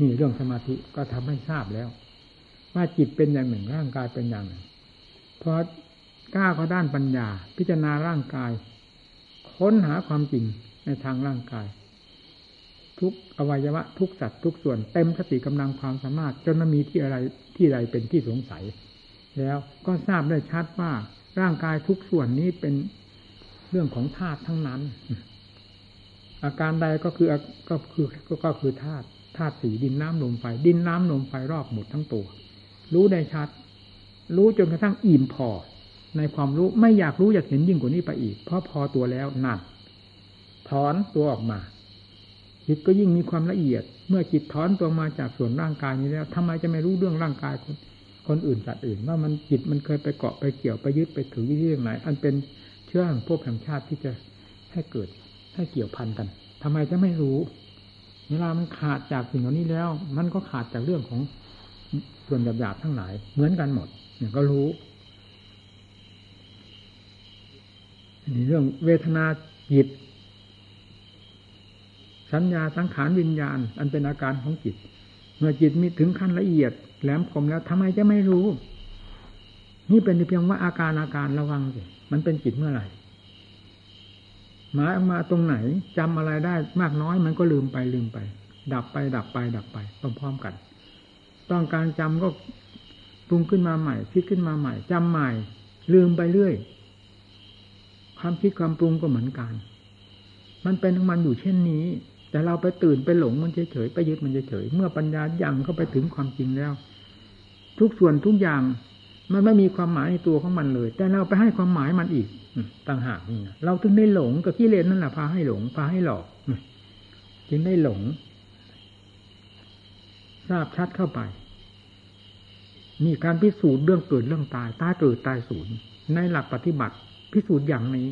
นี่เรื่องสมาธิก็ทำให้ทราบแล้ว ว่าจิตเป็นอย่างหนึ่งร่างกายเป็นอย่างหนึ่งพอ ก้าวเข้าด้านปัญญา พิจารณาร่างกาย ค้นหาความจริงในทางร่างกาย ทุกอวัยวะทุกสัตว์ทุกส่วนเต็มสติกำลังความสามารถจนไม่มีที่อะไรที่ใดเป็นที่สงสัย แล้วก็ทราบได้ชัดว่าร่างกายทุกส่วนนี้เป็นเรื่องของธาตุทั้งนั้น อาการใดก็คือก็คือก็คือธาตุธาตุสีดินน้ำลมไฟดินน้ำลมไฟรอบหมดทั้งตัว รู้ได้ชัด รู้จนกระทั่งอิ่มพอ ในความรู้ไม่อยากรู้อยากเห็นยิ่งกว่านี้ไปอีก เพราะพอตัวแล้วนั่นถอนตัวออกมา จิตก็ยิ่งมีความละเอียด เมื่อจิตถอนตัวมาจากส่วนร่างกายนี้แล้วทำไมจะไม่รู้เรื่องร่างกายคนคนอื่นสัตว์อื่น ว่ามันจิตมันเคยไปเกาะไปเกี่ยวไปยึดไปถือวิธีไหนอันเป็นเชื่อของพวกแห่งชาติที่จะให้เกิดให้เกี่ยวพันกันทำไมจะไม่รู้ เวลามันขาดจากสิ่งเหล่านี้แล้ว มันก็ขาดจากเรื่องของส่วนหยาบๆทั้งหลาย เหมือนกันหมดเนี่ยก็รู้นี่ เรื่องเวทนาจิต สัญญาสังขารวิญญาณ อันเป็นอาการของจิต เมื่อจิตมีถึงขั้นละเอียด แหลมคมแล้วทำไมจะไม่รู้ นี่เป็นเพียงว่าอาการอาการระวังสิมันเป็นจิตเมื่อไหร่หมายออกมาตรงไหนจำอะไรได้มากน้อยมันก็ลืมไปลืมไป ดับไปดับไป ดับไปพร้อมๆกัน ต้องการจำก็ปรุงขึ้นมาใหม่คิดขึ้นมาใหม่จำใหม่ ลืมไปเรื่อย ความคิดความปรุงก็เหมือนกัน มันเป็นของมันอยู่เช่นนี้ แต่เราไปตื่นไปหลงมันเฉยๆไปยึดมันเฉยๆเมื่อปัญญายังเข้าไปถึงความจริงแล้ว ทุกส่วนทุกอย่าง มันไม่มีความหมายในตัวของมันเลย แต่เราไปให้ความหมายมันอีกต่างหากนี่เราถึงได้หลงกับกิเลสนั่นแหละพาให้หลงพาให้หลอกจึงได้หลง ทราบชัดเข้าไปมีการพิสูจน์เรื่องเกิดเรื่องตายตายเกิดตายสูญในหลักปฏิบัติ พิสูจน์อย่างนี้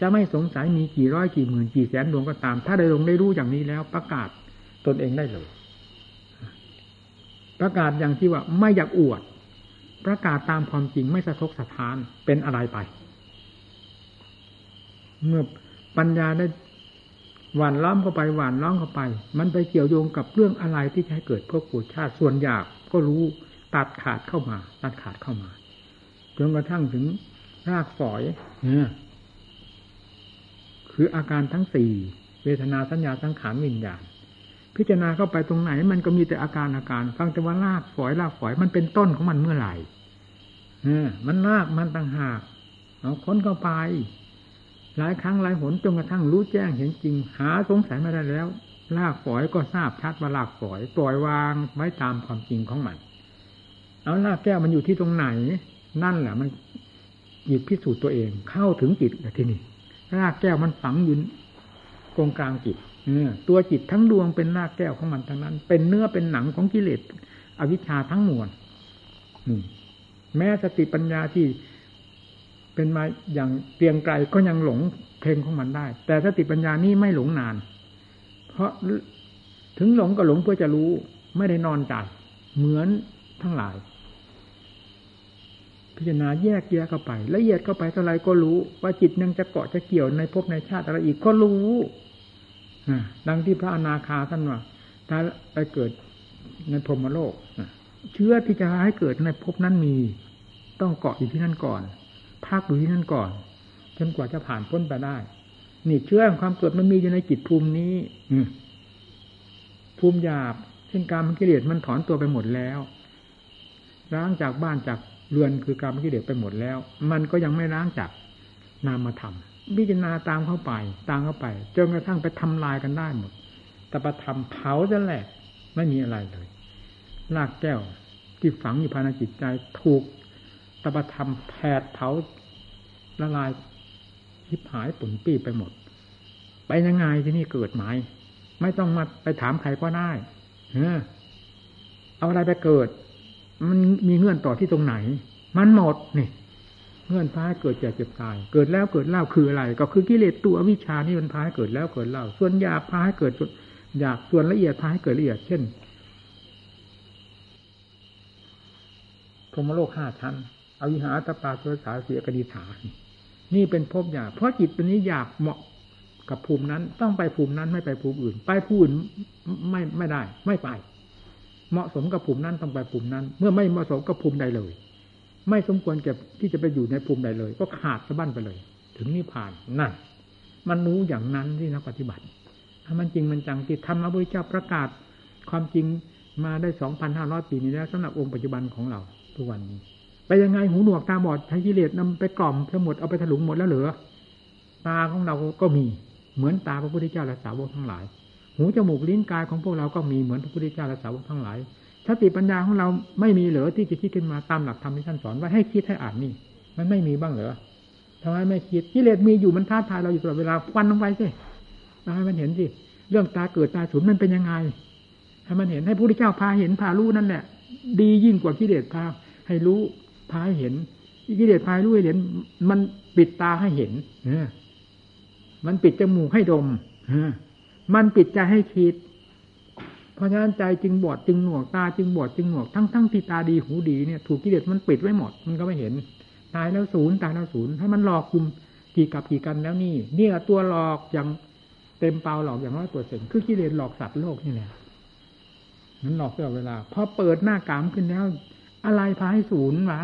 จะไม่สงสัยมีกี่ร้อยกี่หมื่นกี่แสนดวงก็ตาม ถ้าได้ลงได้รู้อย่างนี้แล้ว ประกาศตนเองได้เลย ประกาศอย่างที่ว่าไม่อยากอวด ประกาศตามความจริงไม่สะทกสะท้านเป็นอะไรไป เมื่อปัญญาได้หวานล้อมเข้าไปหวานล้อมเข้าไป มันไปเกี่ยวโยงกับเรื่องอะไรที่จะให้เกิดพวกปูชาติส่วนหยาบก็รู้ตัดขาดเข้ามา ตัดขาดเข้ามาจนกระทั่งถึงากฝอยเนี่ยคืออาการทั้งสี่เวทนาสัญญาสังขารวิญญาณพิจารณาเข้าไปตรงไหน มันก็มีแต่อาการอาการ ฟังแต่ว่ารากฝอยรากฝอยมันเป็นต้นของมันเมื่อไหร่เออมันรากมันต่างหากเอาค้นเข้าไป หลายครั้งหลายหนจนกระทั่งรู้แจ้งเห็นจริง หาสงสัยไม่ได้แล้ว ลากฝอยก็ทราบชัดว่าลากฝอยปล่อยวางไว้ตามความจริงของมัน เอาลากแก้วมันอยู่ที่ตรงไหน นั่นแหละมัน จิตพิสูจน์ตัวเองเข้าถึงจิตที่นี่รากแก้วมันฝังอยู่กงกลางจิตตัวจิตทั้งดวงเป็นรากแก้วของมันทั้งนั้น เป็นเนื้อเป็นหนังของกิเลสอวิชชาทั้งมวลแม้สติปัญญาที่เป็นมาอย่างเตียงไกลก็ยังหลงเพลงของมันได้ แต่สติปัญญานี้ไม่หลงนาน เพราะถึงหลงก็หลงเพื่อจะรู้ ไม่ได้นอนใจเหมือนทั้งหลาย พิจารณาแยกแยะเข้าไป ละเอียดเข้าไปเท่าไรก็รู้ ว่าจิตยังจะเกาะจะเกี่ยวในภพในชาติอะไรอีกก็รู้ดังที่พระอนาคาท่านว่าถ้าไปเกิดในพรหมโลกเชื่อที่จะให้เกิดในภพนั้นมี ต้องเกาะอยู่ที่นั่นก่อนพักอยู่ที่นั่นก่อนจนกว่าจะผ่านพ้นไปได้ นี่เชื่อความเกิดมันมีอยู่ในจิตภูมินี้ อืภูมิหยาบเช่นการมกิเลสมันถอนตัวไปหมดแล้วล้างจากบ้านจาก เรือนคือการมกิเลสไปหมดแล้ว มันก็ยังไม่ล้างจากนามธรรมพิจารณาตามเข้าไป ตามเข้าไปจนกระทั่งไปทำลายกันได้หมดแต่ประทำเผาจะแหลกไม่มีอะไรเลยลากแก้วที่ฝังอยู่ภายในจิตใจถูกตปธรรมแผดเผาละลายทิพหายปุ่นปี้ไปหมด ไปยังไงที่นี่เกิดไหมไม่ต้องมาไปถามใครก็ได้เออเอาอะไรไปเกิด มันมีเงื่อนต่อที่ตรงไหน มันหมดนี่ เงื่อนพาให้เกิดแก่เจ็บตาย เกิดแล้วเกิดเล่าคืออะไร ก็คือกิเลสตัววิชานี่มันพาให้เกิดแล้วเกิดเล่า ส่วนยาพาให้เกิดหยาบส่วนละเอียดพาให้เกิดละเอียด เช่นพรหมโลกห้าชั้นอวิหาตปาตัวสาเสียกดีฐานนี่เป็นภพอยากเพราะจิตตัวนี้อยากเหมาะกับภูมินั้น ต้องไปภูมินั้นไม่ไปภูมิอื่น ไปภูมิอื่นไม่ไม่ได้ ไม่ไป เหมาะสมกับภูมินั้นต้องไปภูมินั้น เมื่อไม่เหมาะสมกับภูมิใดเลย ไม่สมควรเก็บที่จะไปอยู่ในภูมิใดเลย ก็ขาดสะบั้นไปเลย ถึงนิพพานนั่นมันรู้อย่างนั้นที่นักปฏิบัติถ้ามันจริงมันจังที่ธรรมะพุทธเจ้าประกาศ ความจริงมาได้สองพันห้าร้อยปีนี้แล้วสำหรับองค์ปัจจุบันของเราทุกวันนี้ไปยังไงหูหนวกตาบอดใช้กิเลสนำไปกล่อมทั้งหมดเอาไปถลุงหมดแล้วเหลือตาของเราก็มีเหมือนตาพระพุทธเจ้าและสาวกทั้งหลาย หูจมูกลิ้นกายของพวกเราก็มีเหมือนพระพุทธเจ้าและสาวกทั้งหลายสติปัญญาของเราไม่มีเหรอที่จะคิดขึ้นมาตามหลักธรรมที่ท่านสอนว่าให้คิดให้อ่านนี่ มันไม่มีบ้างเหรอทำไมไม่คิดกิเลสมีอยู่มันท้าทายเราอยู่ตลอดเวลาฟันลงไปสิให้มันเห็นสิเรื่องตาเกิดตาสูญมันเป็นยังไงให้มันเห็นให้พระพุทธเจ้าพาเห็นพารู้นั่นแหละดียิ่งกว่ากิเลสพาให้รู้พาให้เห็นกิเลสพาให้รู้ให้เห็น มันปิดตาให้เห็นมันปิดจมูกให้ดมอ มันปิดใจให้คิด เพราะฉะนั้นใจจึงบอดจึงหนวกตาจึงบอดจึงหนวกทั้งทั้งที่ตาดีหูดีเนี่ยถูกกิเลสมันปิดไว้หมดมันก็ไม่เห็นตายแล้วศูนย์ตายแล้วศูนย์ให้มันหลอกคุมกี่กับกี่กันแล้วนี่เนี่ยตัวหลอกอย่างเต็มเปล่าหลอกอย่างร้อยเปอร์เซ็นคือกิเลสหลอกสัตว์โลกนี่แหละมันหลอกตลอดเวลาพอเปิดหน้ากามขึ้นแล้ว อะไรพาให้ศูนย์วะ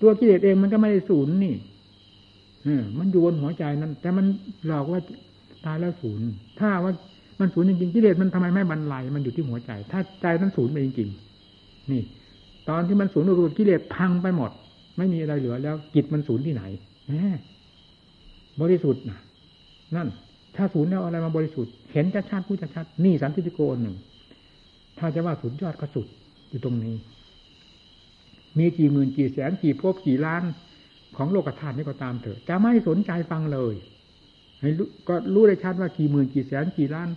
ตัวกิเลสเองมันก็ไม่ได้ศูนย์นี่มันอยู่บนหัวใจนั้น แต่มันหลอกว่า ตายแล้วศูนย์ถ้าว่ามันศูนย์จริงๆกิเลสมันทำไมไม่บรรลัยมันอยู่ที่หัวใจ ถ้าใจนั้นศูนย์ไปจริงๆนี่ ตอนที่มันศูนย์รูปกิเลสพังไปหมด ไม่มีอะไรเหลือแล้วจิตมันศูนย์ที่ไหนแหมบริสุทธิ์นะนั่น ถ้าศูนย์แล้วอะไรมาบริสุทธิ์ เห็นชัดชัดพูดชัดนี่สันติโกนหนึ่ง ถ้าจะว่าสุดยอดก็สุดอยู่ตรงนี้ มีกี่หมื่นกี่แสนกี่ภพกี่ล้านของโลกธาตุนี้ก็ตามเถอะจะไม่สนใจฟังเลย ก็รู้ได้ชัดว่ากี่หมื่นกี่แสนกี่ล้าน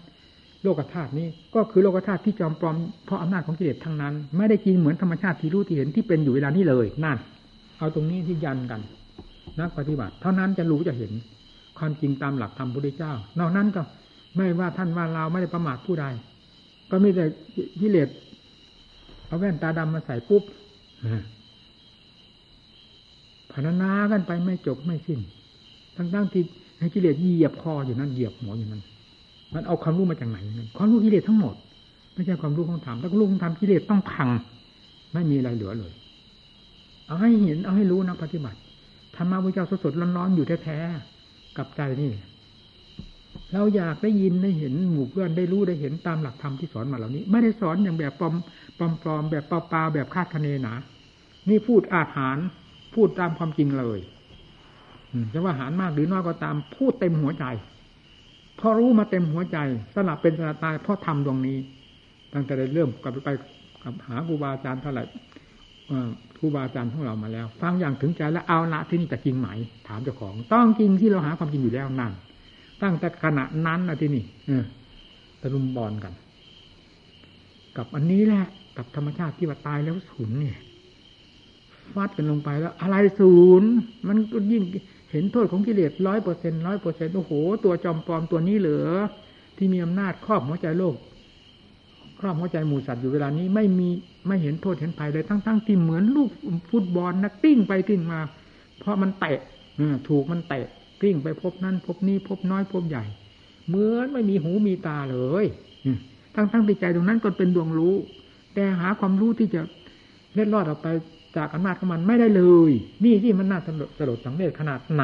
โลกธาตุนี้ ก็คือโลกธาตุที่จอมปลอมเพราะอำนาจของกิเลสทั้งนั้น ไม่ได้กินเหมือนธรรมชาติที่รู้ที่เห็นที่เป็นอยู่เวลานี้เลยนั่นเอาตรงนี้ที่ยันกันนักปฏิบัติ เท่านั้นจะรู้จะเห็นความจริงตามหลักธรรมพุทธเจ้า นอกนั้นก็ไม่ว่าท่านว่าเราไม่ได้ประมาทผู้ใด ก็มีแต่กิเลสเอาแว่นตาดำมาใส่ปุ๊บพนานากันไปไม่จบไม่สิ้น ทั้งๆที่ ให้กิเลสเหยียบคออยู่นั่นเหยียบหัวอยู่นั่นมันเอาความรู้มาจากไหนนั่นความรู้กิเลสทั้งหมด ไม่ใช่ความรู้ของธรรมถ้ารู้ของธรรมกิเลสต้องพัง ไม่มีอะไรเหลือเลย เอาให้เห็นเอาให้รู้นะปฏิบัติธรรมะพระเจ้าสดๆร้อนๆอยู่แท้ๆกับใจนี่เราอยากได้ยินได้เห็นหมู่เพื่อนได้รู้ได้เห็นตามหลักธรรมที่สอนมาเหล่านี้ ไม่ได้สอนอย่างแบบปลอมปลอมๆแบบเปล่าๆแบบคาดคะเนนะนี่พูดอาหารพูดตามความจริงเลย จะว่าหารมากหรือน้อยก็ตามพูดเต็มหัวใจพอรู้มาเต็มหัวใจสลับเป็นสลับตายเพราะทำตรงนี้ ตั้งแต่ได้เริ่มกลับไปกับหาครูบาอาจารย์เท่าไหร่ครูบาอาจารย์ของเรามาแล้ว ฟังอย่างถึงใจแล้วเอาละที่นี่จะจริงไหม ถามเจ้าของ ต้องจริงที่เราหาความจริงอยู่แล้วนั่นตั้งแต่ขณะนั้นนะที่นี่ออตะลุมบอลกัน กับอันนี้แหละ กับธรรมชาติที่ว่าตายแล้วสูญเนี่ยฟาดกันลงไปแล้ว อะไรศูนย์มันก็ยิ่ง เห็นโทษของกิเลสร้อยเปอร์เซ็นร้อยเปอร์เซ็นโอ้โห ตัวจอมปลอมตัวนี้เหลือ ที่มีอำนาจครอบหัวใจโลก ครอบหัวใจหมู่สัตว์อยู่เวลานี้ไม่มีไม่เห็นโทษเห็นภัยเลยทั้งๆที่เหมือนลูกฟุตบอลนะติ้งไปติ้งมา เพราะมันเตะถูกมันเตะติ้งไปพบนั่นพบนี้พบน้อยพบใหญ่ เหมือนไม่มีหูมีตาเลยทั้งๆที่ใจตรงนั้นก็เป็นดวงรู้ แต่หาความรู้ที่จะเล็ดลอดออกไป จากอำนาจของมันไม่ได้เลย นี่ที่มันน่าสลดสังเวชขนาดไหน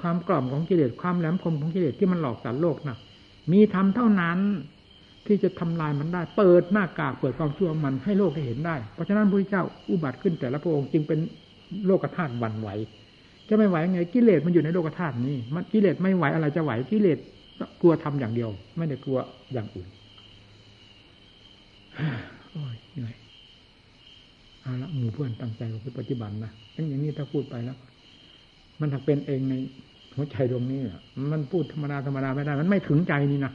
ความกล่อมของกิเลสความแหลมคมของกิเลสที่มันหลอกสารโลกนะมีทำเท่านั้นที่จะทำลายมันได้ เปิดหน้ากากเปิดความชั่วมันให้โลกได้เห็นได้ เพราะฉะนั้นพระเจ้าอุบัติขึ้นแต่ละพระองค์จึงเป็นโลกธาตุวันไหวจะไม่ไหวไงกิเลสมันอยู่ในโลกธาตุนี้มันกิเลสไม่ไหวอะไรจะไหวกิเลสกลัวทำอย่างเดียว ไม่ได้กลัวอย่างอื่นโอ้ยเหนื่อย เอาละหมู่เพื่อนตั้งใจกับปฏิบัตินะทั้งอย่างนี้ถ้าพูดไปแล้ว มันถักเป็นเองในหัวใจดวงนี้อะมันพูดธรรมดาธรรมดาไม่ได้ มันไม่ถึงใจนี่นะ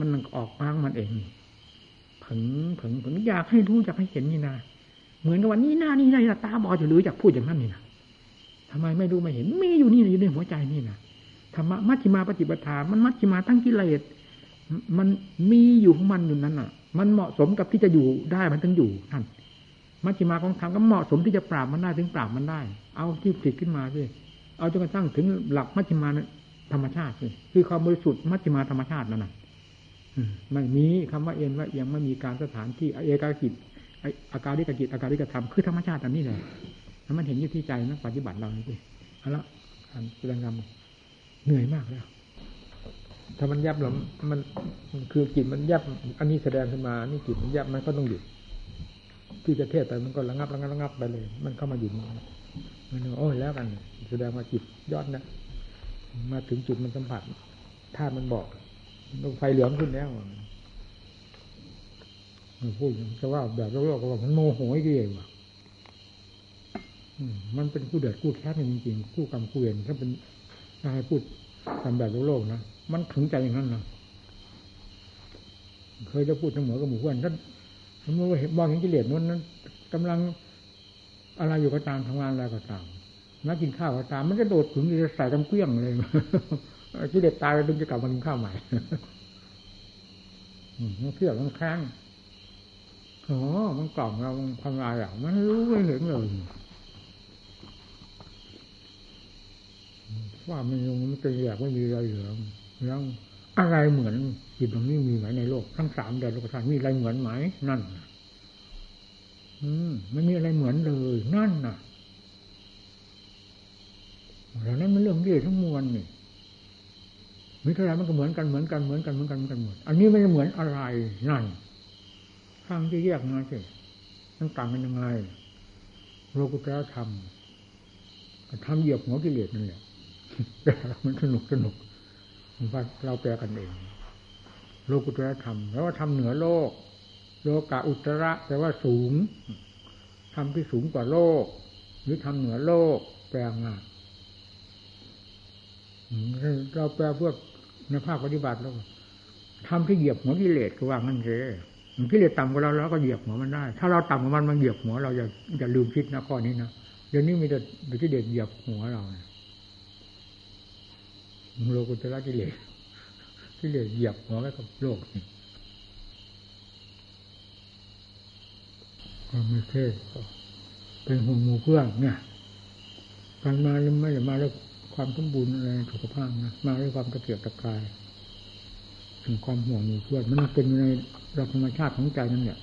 มันออกมางมันเองนี่ผึงผึงผึงอยากให้รู้อยากให้เห็นนี่นะเหมือนกับวันนี้หน้านี่นะตาบอดจะหรืออยากพูดอย่างนั้นนี่นะทำไมไม่รู้ไม่เห็นมีอยู่นี่อยู่ในหัวใจนี่นะธรรมะมัชฌิมาปฏิปทา มันมัชฌิมาตั้งกิเลสมันมีอยู่ของมันอยู่นั้นอะ มันเหมาะสมกับที่จะอยู่ได้มันถึงอยู่นั่นมัชฌิมาของธรรมก็เหมาะสมที่จะปราบมันได้ถึงปราบมันได้ เอาที่ผิดขึ้นมาสิเอาจนกระทั่งถึงหลักมัชฌิมาธรรมชาติสิคือความบริสุทธิ์มัชฌิมาธรรมชาตินั่นน่ะไม่มีคำว่าเอ็นว่าเอียงไม่มีการสถานที่เอกากิจอาการิกกิจอาการิกธรรมคือธรรมชาติอันนี้เลยแล้วมันเห็นอยู่ที่ใจนักปฏิบัติเราสิเอาละการแสดงธรรมเหนื่อยมากแล้ว ถ้ามันยับหรอมันคือจิตมันยับ อันนี้แสดงขึ้นมา นี่จิตมันยับมันก็ต้องหยุด ที่จะเทศไปมันก็ระงับระงับระงับไปเลย มันเข้ามาหยุดมันโอ้ยแล้วกัน แสดงว่าจิตยอดนะมาถึงจุดมันสัมผัสธาตุมันบอกลงไฟเหลืองขึ้นแล้วพูดจะว่าแบบโลกก็ว่ามันโมโหกี่เองว่ะมันเป็นคู่เดือดคู่แค้นจริงๆคู่กรรมคู่เวรถ้าเป็นถ้าให้พูดตามแบบโลกนะ มันถึงใจอย่างนั้นนะเคยจะพูดเสมอกับหมู่เพื่อนท่านเมื่อเห็นมองเห็นกิเลสนั้นนั้นกำลังอะไรอยู่ก็ตามทำงานอะไรก็ตามนักกินข้าวก็ตาม มันจะโดดถึงจะใส่กำเกลี้ยงเลยกิเลสตายแล้วถึงจะกลับมากินข้าวใหม่มันเที่ยวมันแข้งอ๋อมันกล่อมเราทำลายอะมันรู้ไม่เห็นเลยว่ามันยังมันจะอยากไม่มีอะไรเหลือ แล้วอะไรเหมือนจิตตรงนี้มีไหมในโลก ทั้งสามเดือนโลกธาตุมีอะไรเหมือนไหมนั่นอืมไม่มีอะไรเหมือนเลยนั่นน่ะเรานั้นมันเรื่องเรื่องทั้งมวลนี่มิตรอะไรมันก็เหมือนกันเหมือนกันเหมือนกันเหมือนกันเหมือนกันหมดอันนี้ไม่ได้เหมือนอะไรนั่นข้างที่แยกมาสิมันต่างกันยังไงโลกุตระธรรมทำเหยียบหัวกิเลสนั่นแหละมันสนุกสนุก ว่าเราแปลกันเอง โลกุตระธรรมแล้วว่าทำเหนือโลก โลกาอุตระแปลว่าสูงทำที่สูงกว่าโลก หรือทำเหนือโลก แปลงานเราแปลเพื่อในภาคปฏิบัติแล้วทำที่เหยียบหัวกิเลสก็ว่างั้นเลยกิเลสต่ำกว่าเราเราก็เหยียบหัวมันได้ ถ้าเราต่ำกว่ามันมันเหยียบหัวเราอย่าอย่าลืมคิดนะข้อนี้นะเดี๋ยวนี้มีแต่กิเลสเหยียบหัวเรา โลกุตระกิเลสกิเลสเหยียบหัวไว้กับโลกนี่ก็ไม่เท่เป็นห่วงหมู่เพื่อนเนี่ยการมาไม่ได้มาแล้วความสมบูรณ์อะไรสุขภาพนะมาด้วยความตะเกียบตะกายถึงความห่วงหมู่เพื่อนมันเป็นในราธรรมชาติของใจนั่นเนี่ย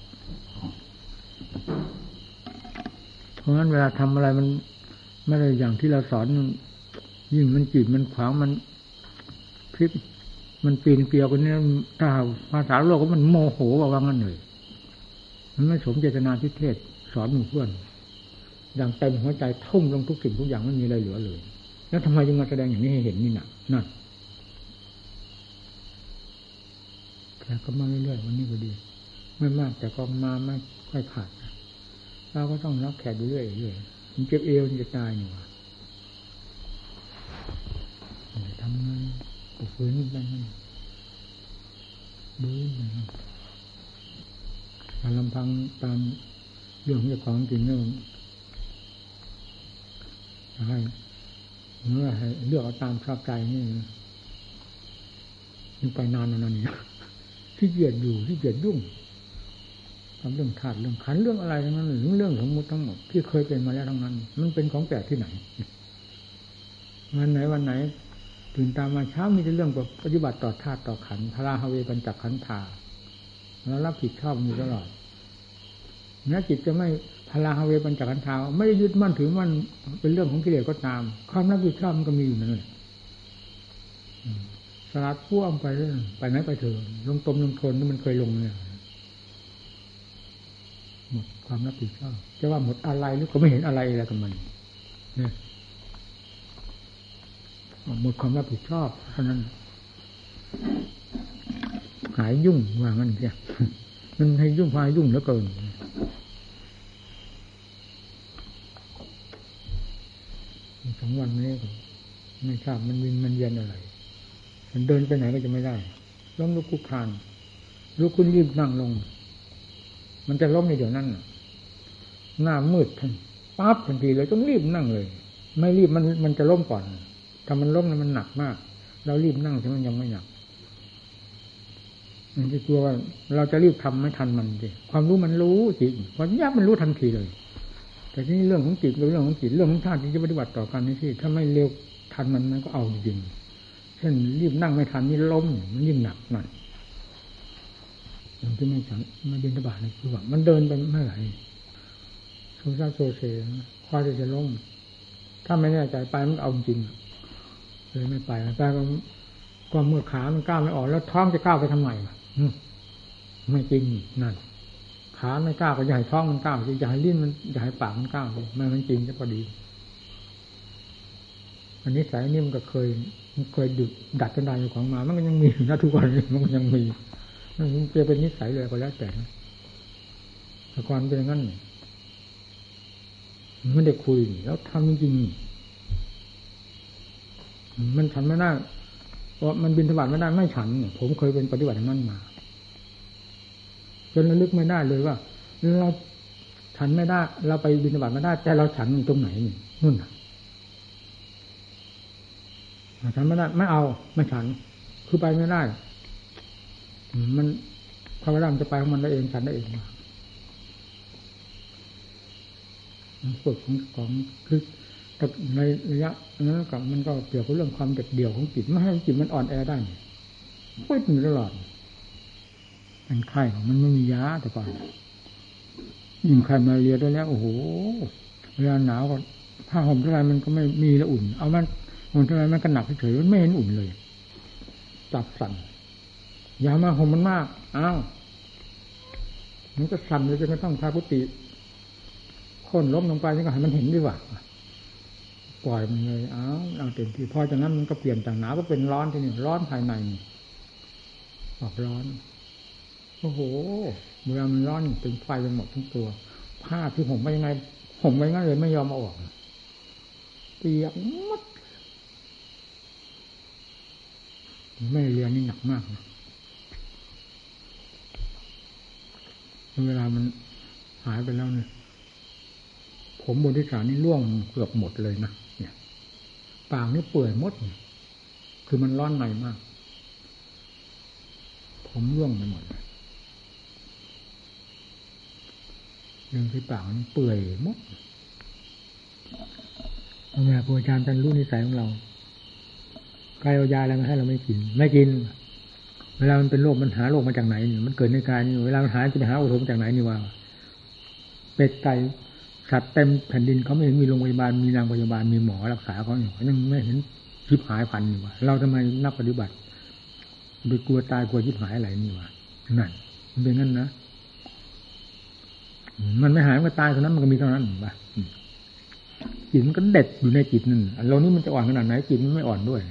เพราะฉะนั้นเวลาทำอะไรมันไม่ได้อย่างที่เราสอนยิ่งมันจีบมันขวางมัน พลิกมันปีนเกลียวกันนี่ถ้าภาษาโลกก็มันโมโหว่างั้นเลยมันไม่สมเจตนาที่เทศสอนหมู่เพื่อนอย่างเต็มหัวใจทุ่มลงทุกสิ่งทุกอย่างไม่มีอะไรเหลือเลย แล้วทำไมยังมาแสดงอย่างนี้ให้เห็นนี่นักนั่นแต่ก็มาเรื่อยๆวันนี้ก็ดี ไม่มากแต่ก็มาไม่ค่อยขาดเราก็ต้องรับแขกเรื่อยๆมันเจ็บเอวมันจะตายอยู่ำไงก็ ฝืนไปนั่นดูมันลำพังตามเรื่องของของจริงเนี่ยให้เมื่อให้เลือกเอาตามชอบใจนี่ยังไปนานนานนี่ที่เกียดอยู่ที่เกียดยุ่งทำเรื่องธาตุเรื่องขันเรื่องอะไรทั้งนั้นหรือเรื่องของมุดทั้งหมดที่เคยเป็นมาแล้วทั้งนั้น มันเป็นของแปลกที่ไหนวันไหนวันไหน ตื่นตามมาเช้ามีแต่เรื่องปฏิบัติต่อธาตุต่อขันพระราฮเวปัญจขันธาแล้วรับผิดชอบมีตลอดแม้จิตจะไม่พลาฮเวปัญจขันธาไม่ได้ยึดมั่นถือมั่นเป็นเรื่องของกิเลสก็ตาม ความรับผิดชอบมันก็มีอยู่นั่นแหละสลัดพ่วงไปเรื่อยไปไหนไปเถอะลงตมลงทนที่มันเคยลงเนี่ยหมดความรับผิดชอบจะว่าหมดอะไรหรือก็ไม่เห็นอะไรอะไรกับมันเนี่ย หมดความรับผิดชอบเท่านั้น หายยุ่งว่างั้นเสียมันให้ยุ่งพายยุ่งเหลือเกินสองวันนี้ไม่ทราบมันวินมันเย็นอะไร มันเดินไปไหนก็จะไม่ได้ล้มลุกคุกคานลุกคุณรีบนั่งลง มันจะล้มในเดี๋ยวนั้นหน้ามืดทันปั๊บทันทีเลยต้องรีบนั่งเลย ไม่รีบมันมันจะล้มก่อน ถ้ามันล้มมันหนักมาก เรารีบนั่งใช่มันยังไม่หนักมันจะกลัวว่าเราจะรีบทำไม่ทันมันสิความรู้มันรู้จริงความยากมันรู้ทันทีเลย แต่ที่นี่เรื่องของจิตเรื่องของจิตเรื่องของธาตุที่จะปฏิบัติต่อกันนี่สิถ้าไม่เร็วทันมันมันก็เอาจริงเช่นรีบนั่งไม่ทันนี่ล้มมันยิ่งหนักหน่อยอย่างที่ไม่ฉันมาบินทบาทนี่คือว่ามันเดินไปไม่ไหวโซซาโซเซคอยจะล้มถ้าไม่แน่ใจไปมันเอาจริง เลยไม่ไปไปก็ก็เมื่อขามันก้าวไม่ออกแล้วท้องจะก้าวไปทำไมไม่จริงนั่นขาไม่ก้าวก็ใหญ่ท้องมันก้าวใหญ่ลิ้นมันใหญ่ปากมันก้าวมันมันจริงจะพอดี อันนี้สายนี่มันก็เคยเคยดุดดัดกันได้อยู่ของมา มันก็ยังมีนะทุกวันมันก็ยังมีมันจะเป็นนิสัยเลยก็แล้วแต่นะแต่ก่อนเป็นอย่างนั้นไม่ได้คุยแล้วทำจริง มันฉันไม่ได้เพราะมันบินธบาตไม่ได้ไม่ฉันเนี่ยผมเคยเป็นปฏิบัติอย่างนั้นมา จนระลึกไม่ได้เลยว่าเราฉันไม่ได้ เราไปบินธบาตไม่ได้ แต่เราฉันตรงไหนนี่นู่นฉันไม่ได้ไม่เอาไม่ฉัน คือไปไม่ได้ มันพระรามจะไปของมันได้เองฉันได้เองมาฝึกของของคือ ในระยะนั้นกับมันก็เกี่ยวกับเรื่องความเด็ดเดี่ยวของจิตไม่ให้จิตมันอ่อนแอได้พูดอยู่ตลอดเป็นไข้มันไม่มียาแต่ก่อนยิ่งใครมาเรียได้แล้วโอ้โหเวลาหนาวก็ผ้าห่มเท่าไรมันก็ไม่มีละอุ่น เอามันห่มเท่าไรมันก็หนักเฉยมันไม่เห็นอุ่นเลยจับสั่นอย่ามาห่มมันมากอ้าวมันก็สั่นเลยจนกระทั่งพากุติค้นล้มลงไปนี่ก็ให้มันเห็นดีกว่า ปล่อยมันเลยอ้าวเอาเต็มที่พอจากนั้นมันก็เปลี่ยนจากหนาวก็เป็นร้อนทีนี้ร้อนภายในออกร้อน โอ้โหเวลามันร้อนเป็นไฟไปหมดทั้งตัว ผ้าที่ห่มไปยังไงห่มไปงั้นเลยไม่ยอมอาออกเปียกมดไม่เรียนนี่หนักมากนะเวลามันหายไปแล้วเนี่ยผมบนที่สานี่ร่วงเกือบหมดเลยนะ ปากนี่เปื่อยมด คือมันร้อนในมาก ผมร่วงไปหมดเลยเรื่องที่ปากมันเปื่อยมดเอาแม่ครูอาจารย์ท่านรู้นิสัยของเราใครเอายาอะไรมาให้เราไม่กิน ไม่กิน เวลามันเป็นโรคมันหาโรคมาจากไหนนี่มันเกิดในกายนี่เวลามันหาจะไปหาอุทมจากไหนนี่ว่า เป็ดไก่ สัตว์เต็มแผ่นดินเขาไม่เห็นมีโรงพยาบาลมีนางพยาบาลมีหมอรักษาเขาอยู่ยังไม่เห็นชิบหายพันอยู่ว่าเราทำไมนักปฏิบัติไปกลัวตายกลัวชิบหายอะไรนี่วะนั่นมันเป็นงั้นนะมันไม่หายมันก็ตายเท่านั้นมันก็มีเท่านั้นป่ะจิตมันก็เด็ดอยู่ในจิตนั่นเรานี่มันจะอ่อนขนาดไหนจิตมันไม่อ่อนด้วย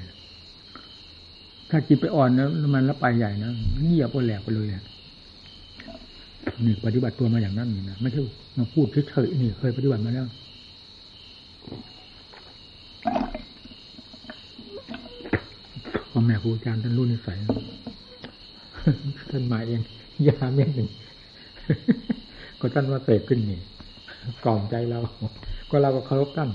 ถ้าจิตไปอ่อนนะมันแล้วไปใหญ่นะเงียบไปแหลกไปเลย นี่ปฏิบัติตัวมาอย่างนั้นนี่นะไม่ใช่มาพูดเฉยๆนี่ เคยปฏิบัติมาแล้วพ่อแม่ครูอาจารย์ท่านรู้นิสัยท่านมาเองยาเม็ดหนึ่งก็ท่านว่าเสกขึ้นนี่กล่อมใจเรา ก็เราก็เคารพท่าน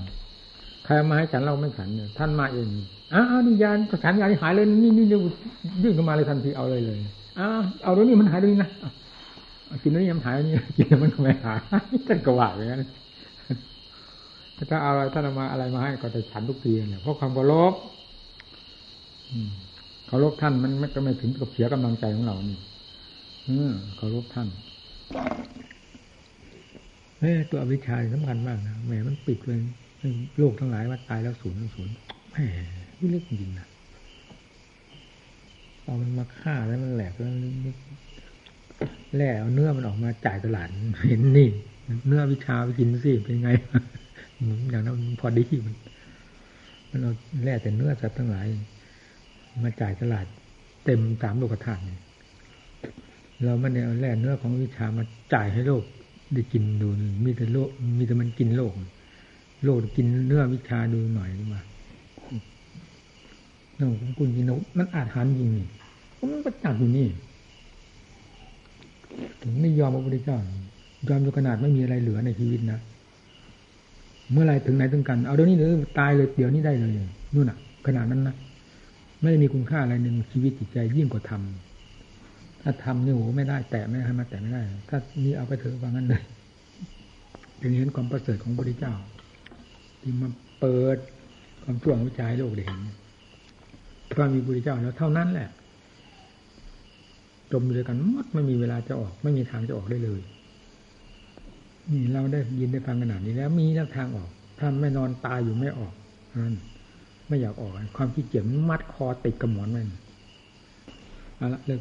ใครมาให้ฉันเราไม่ฉันเนี่ยท่านมาเองอ้าวนี่ยานฉันยาที่หายเลยนี่นี่ยื่นเข้ามาเลยทันทีเอาเลยเลยอ้าวเอาตรงนี้มันหายตรงนี้นะ กินนี้มันหายนี่กินมันไม่หายท่านก็ว่าอย่างนั้นถ้าเอาอะไรท่านมาอะไรมาให้ก็จะฉันทุกทีเนี่ยเพราะความเคารพเคารพท่านมันไม่ก็ไม่ถึงกับเสียกำลังใจของเรานี่เคารพท่านเฮ้ตัวอวิชชาสำคัญมากนะแหมมันปิดเลยโลกทั้งหลายว่าตายแล้วศูนย์ศูนย์แหมนี่เล็กจริงนะเอามันมาฆ่าแล้วมันแหลกแล้ว แล่เอาเนื้อมันออกมาจ่ายตลาดเห็นนี่ เนื้อวิชาไปกินสิเป็นไงอย่างนั้นพอดีมันมันเอาแล่แต่เนื้อสัตว์ทั้งหลาย มาจ่ายตลาด เต็มสามโลกธาตุเราไม่ได้เอาแล่เนื้อของวิชามาจ่ายให้โลกได้กินดูมีแต่โลก มีแต่มันกินโลก โลกกินเนื้อวิชาดูหน่อยมาเรื่องคุณกินนกมันอาจหันจริงนี่มันประจักษ์อยู่นี่ ถึงไม่ยอมพระพุทธเจ้ายอมจนขนาดไม่มีอะไรเหลือในชีวิตนะเมื่อไรถึงไหนถึงกัน เอาเดี๋ยวนี้เลยตายเลยเดี๋ยวนี้ได้เลยนู่นน่ะ ขนาดนั้นนะไม่ได้มีคุณค่าอะไรในชีวิตจิตใจยิ่งกว่าธรรมถ้าทำนี่โหไม่ได้ แต่ไม่ให้มาแต่ไม่ได้ ถ้านี่เอาไปเถอะว่างั้นเลยถึงเห็นความประเสริฐของพระพุทธเจ้าที่มาเปิดความช่วงวิจัยโลกได้เห็นพราะมีพระพุทธเจ้าแล้วเท่านั้นแหละ จมอยู่ด้วยกันมดไม่มีเวลาจะออก ไม่มีทางจะออกได้เลย นี่เราได้ยินได้ฟังขนาดนี้แล้วมีแนวทางออกท่านไม่นอนตายอยู่ไม่ออกนั่นไม่อยากออก ความขี้เกียจมัดคอติดกระหมอนไว้เอาละเลิก